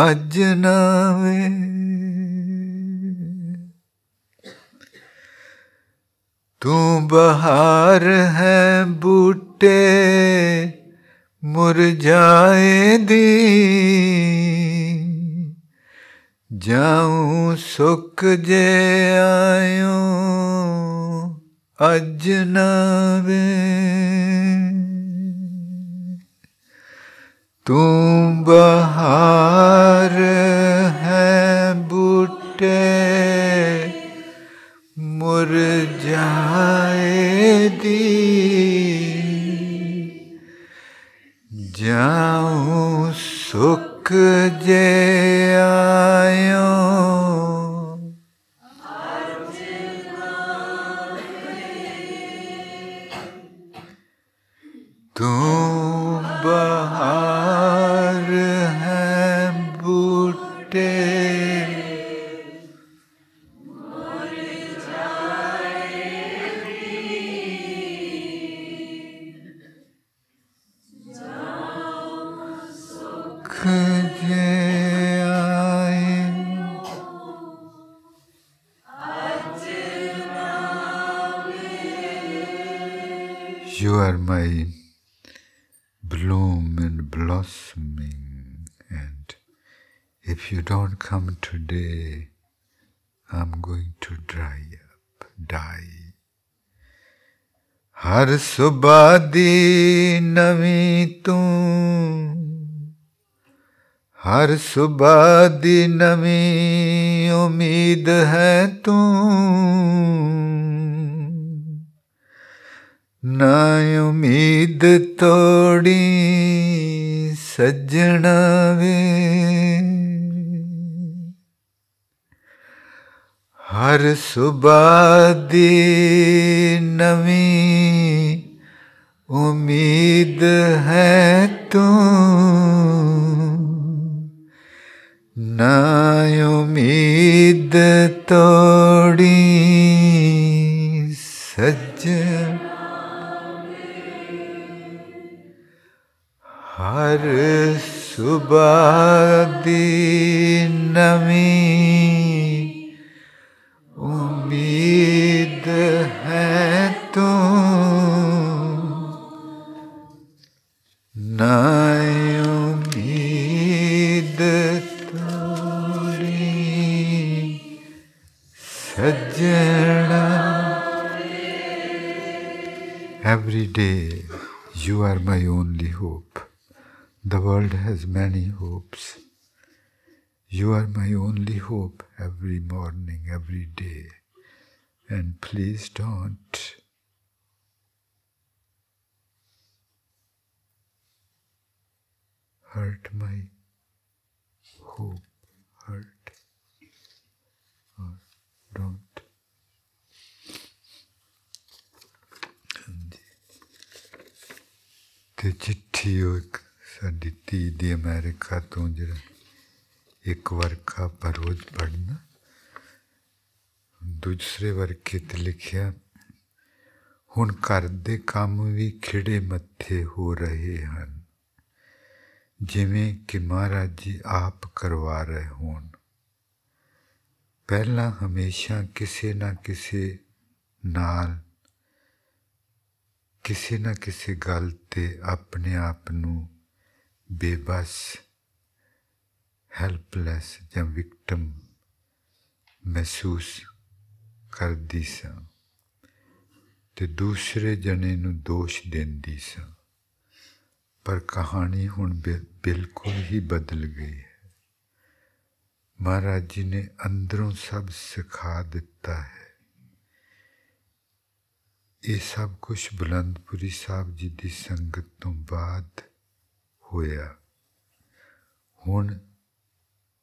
अज नावे तू बहार है बूटे मुरझाए दी। जाऊँ सुख जे Tum baha ਸੁਬਾ ਦੀ ਨਵੀਂ ਤੂੰ। ਹਰ ਸੁਬਾ ਦੀ ਨਵੀਂ ਉਮੀਦ ਹੈ ਤੂੰ। ਨਾ ਉਮੀਦ ਤੋੜੀ ਸੱਜਣਾ ਵੇ। ਹਰ ਸੁਬਾ ਦੀ ਨਵੀਂ Sajjana. Every day you are my only hope. The world has many hopes. You are my only hope every morning, every day. And please don't. Hurt my hope, hurt. don't. ਹਾਂਜੀ ਤੇ ਚਿੱਠੀ ਉਹ ਇੱਕ ਸਾਡੀ ਧੀ ਦੀ ਅਮਰੀਕਾ ਤੋਂ ਜਿਹੜਾ ਇੱਕ ਵਰਕਾ ਪਰ ਰੋਜ਼ ਪੜ੍ਹਨਾ ਦੂਸਰੇ ਵਰਕੇ ਤੇ ਲਿਖਿਆ ਹੁਣ ਘਰ ਦੇ ਕੰਮ ਵੀ ਖਿੜੇ ਮੱਥੇ ਹੋ ਰਹੇ ਹਨ ਜਿਵੇਂ ਕਿ ਮਹਾਰਾਜ ਜੀ ਆਪ ਕਰਵਾ ਰਹੇ ਹੋਣ ਪਹਿਲਾਂ ਹਮੇਸ਼ਾ ਕਿਸੇ ਨਾ ਕਿਸੇ ਨਾਲ, ਕਿਸੇ ਨਾ ਕਿਸੇ ਗੱਲ ਤੇ ਆਪਣੇ ਆਪ ਨੂੰ ਬੇਬਸ ਹੈਲਪਲੈਸ ਜਾਂ ਵਿਕਟਮ ਮਹਿਸੂਸ ਕਰਦੀ ਸਾਂ ਤੇ ਦੂਸਰੇ ਜਣੇ ਨੂੰ ਦੋਸ਼ ਦਿੰਦੀ ਸਾਂ। ਪਰ ਕਹਾਣੀ ਹੁਣ ਬਿ- ਬਿਲਕੁਲ ਹੀ ਬਦਲ ਗਈ ਹੈ। ਮਹਾਰਾਜ ਜੀ ਨੇ ਅੰਦਰੋਂ ਸਭ ਸਿਖਾ ਦਿੱਤਾ ਹੈ। ਇਹ ਸਭ ਕੁਝ ਬੁਲੰਦਪੁਰੀ ਸਾਹਿਬ ਜੀ ਦੀ ਸੰਗਤ ਤੋਂ ਬਾਅਦ ਹੋਇਆ। ਹੁਣ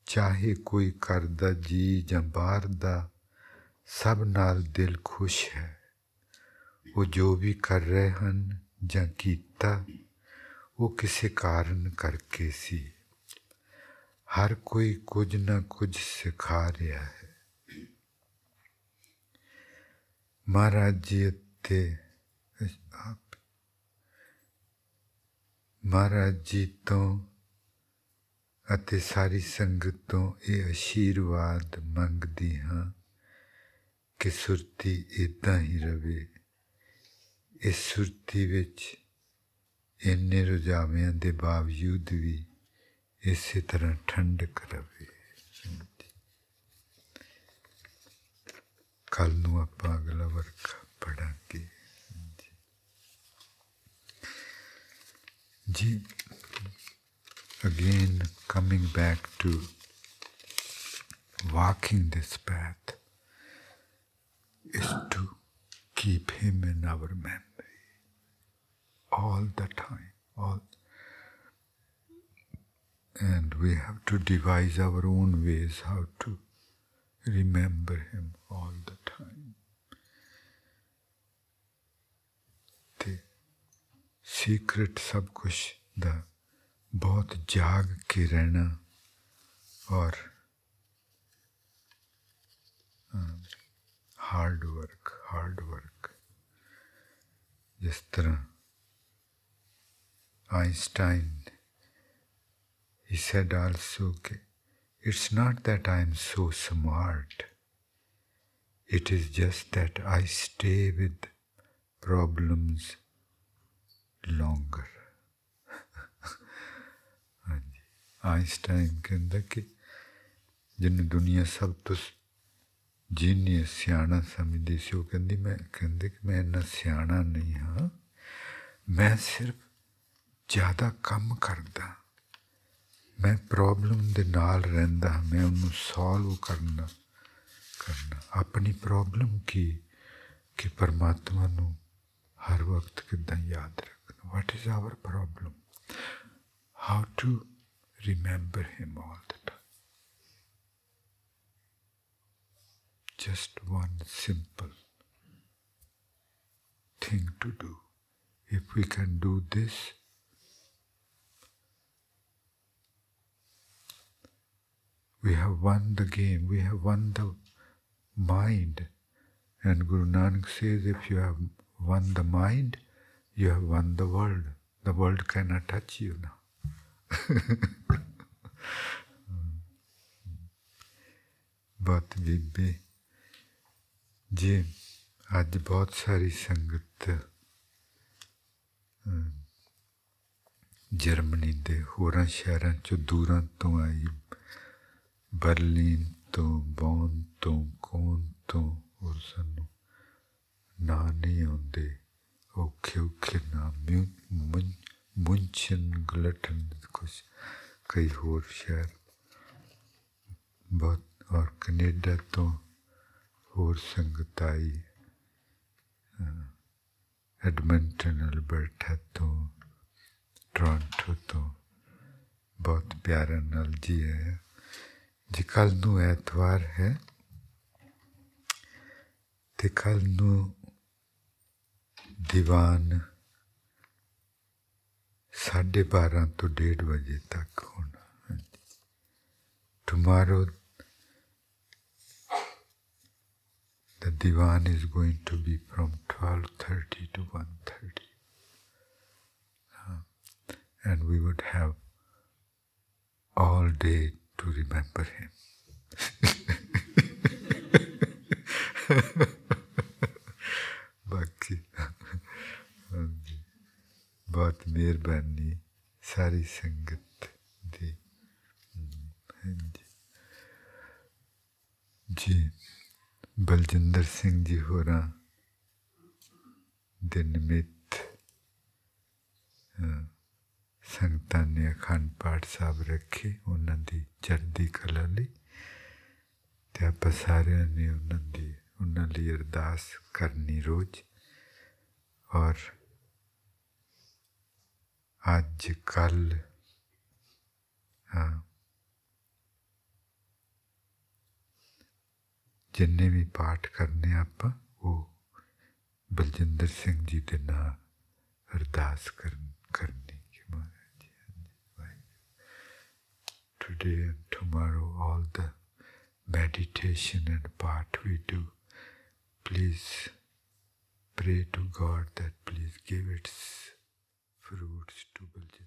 ਚਾਹੇ ਕੋਈ ਘਰ ਦਾ ਜੀ ਜਾਂ ਬਾਹਰ ਦਾ ਸਭ ਨਾਲ ਦਿਲ ਖੁਸ਼ ਹੈ। ਉਹ ਜੋ ਵੀ ਕਰ ਰਹੇ ਹਨ ਜਾਂ ਕੀਤਾ, ਉਹ ਕਿਸੇ ਕਾਰਨ ਕਰਕੇ ਸੀ। ਹਰ ਕੋਈ ਕੁਝ ਨਾ ਕੁਝ ਸਿਖਾ ਰਿਹਾ ਹੈ। ਮਹਾਰਾਜ ਜੀ ਅਤੇ ਆਪ, ਮਹਾਰਾਜ ਜੀ ਤੋਂ ਅਤੇ ਸਾਰੀ ਸੰਗਤ ਤੋਂ ਇਹ ਅਸ਼ੀਰਵਾਦ ਮੰਗਦੀ ਹਾਂ ਕਿ ਸੁਰਤੀ ਇਦਾਂ ਹੀ ਰਵੇ। ਇਸ ਸੁਰਤੀ ਵਿੱਚ ਇੰਨੇ ਰੁਝਾਵਿਆਂ ਦੇ ਬਾਵਜੂਦ ਵੀ ਇਸੇ ਤਰ੍ਹਾਂ ਠੰਡਕ ਰਵੇ ਕੱਲ ਨੂੰ ਆਪਾਂ ਅਗਲਾ ਵਰਕ ਪੜਾਂਗੇ ਜੀ again coming back to walking this path is to keep him in our memory all the time all and we have to devise our own ways how to remember him all the time. The secret sab kush, the both jag kirana or um, hard work, hard work. Just Einstein. he said also it's not that I am so smart. It is just that I stay with problems longer. ਹਾਂਜੀ Einstein ਕਹਿੰਦਾ ਕਿ ਜਿਹਨੂੰ ਦੁਨੀਆ ਸਭ ਤੋਂ genius ਸਿਆਣਾ ਸਮਝਦੀ ਸੀ ਉਹ ਕਹਿੰਦੀ ਮੈਂ ਕਹਿੰਦੇ ਕਿ ਮੈਂ ਇੰਨਾ ਸਿਆਣਾ ਨਹੀਂ ਹਾਂ ਮੈਂ ਸਿਰਫ ਜ਼ਿਆਦਾ ਕੰਮ ਕਰਦਾ ਮੈਂ ਪ੍ਰੋਬਲਮ ਦੇ ਨਾਲ ਰਹਿੰਦਾ ਮੈਂ ਉਹਨੂੰ ਸੋਲਵ ਕਰਨਾ ਕਰਨਾ ਆਪਣੀ ਪ੍ਰੋਬਲਮ ਕੀ ਕਿ ਪਰਮਾਤਮਾ ਨੂੰ ਹਰ ਵਕਤ ਕਿਦਾਂ ਯਾਦ ਰੱਖਣਾ what is our problem how to remember him all the time just one simple thing to do. If we can do this, we have won the game, we have won the mind. And Guru Nanak says if you have won the mind, you have won the world. The world cannot touch you now. ਬਹੁਤ ਬੀਬੀ ਜੀ ਅੱਜ ਬਹੁਤ ਸਾਰੀ ਸੰਗਤ Germany ਦੇ ਹੋਰਾਂ ਸ਼ਹਿਰਾਂ ਚੋਂ ਦੂਰਾਂ ਤੋਂ ਆਈ ਬਰਲਿਨ ਤੋਂ ਬੌਨ ਤੋਂ ਕੋਨ ਤੋਂ ਔਰ ਸਾਨੂੰ ਨਾ ਨਹੀਂ ਆਉਂਦੇ ਔਖੇ ਔਖੇ ਨਾਮ ਮੁੰਚਨ ਗਲਟਨ ਕੁਛ ਕਈ ਹੋਰ ਸ਼ਹਿਰ ਬਹੁਤ ਔਰ ਕੈਨੇਡਾ ਤੋਂ ਹੋਰ ਸੰਗਤ ਆਈ ਐਡਮੰਟਨ ਅਲਬਰਟਾ ਤੋਂ ਟੋਰਾਂਟੋ ਤੋਂ ਬਹੁਤ ਪਿਆਰਾ ਨਾਲ ਜੀ ਹੈ de nu एतवार है तिकल नु दीवान साढ़े बारह तो डेढ़ बजे तक होना tomorrow The divan is going to be from 12.30 to 1.30. Uh, and we would have all day to remember him ਬਾਕੀ ਹਾਂਜੀ ਬਹੁਤ ਮਿਹਰਬਾਨੀ ਸਾਰੀ ਸੰਗਤ ਦੀ ਹਾਂਜੀ ਜੀ ਬਲਜਿੰਦਰ ਸਿੰਘ ਜੀ ਹੋਰਾਂ ਦੇ ਨਿਮਿਤ ਸੰਗਤਾਂ ਨੇ ਅਖੰਡ ਪਾਠ ਸਾਹਿਬ ਰੱਖੇ ਉਹਨਾਂ ਦੀ ਚੜ੍ਹਦੀ ਕਲਾ ਲਈ ਤੇ ਆਪਾਂ ਸਾਰਿਆਂ ਨੇ ਉਹਨਾਂ ਦੀ, ਉਹਨਾਂ ਲਈ ਅਰਦਾਸ ਕਰਨੀ ਰੋਜ਼। ਔਰ ਅੱਜ ਕੱਲ, ਹਾਂ, ਜਿੰਨੇ ਵੀ ਪਾਠ ਕਰਨੇ ਆਪਾਂ, ਉਹ ਬਲਜਿੰਦਰ ਸਿੰਘ ਜੀ ਦੇ ਨਾਂ ਅਰਦਾਸ ਕਰਨ, ਕਰਨੀ today and tomorrow, all the meditation and part we do, please pray to God that please give its fruits to Belgium.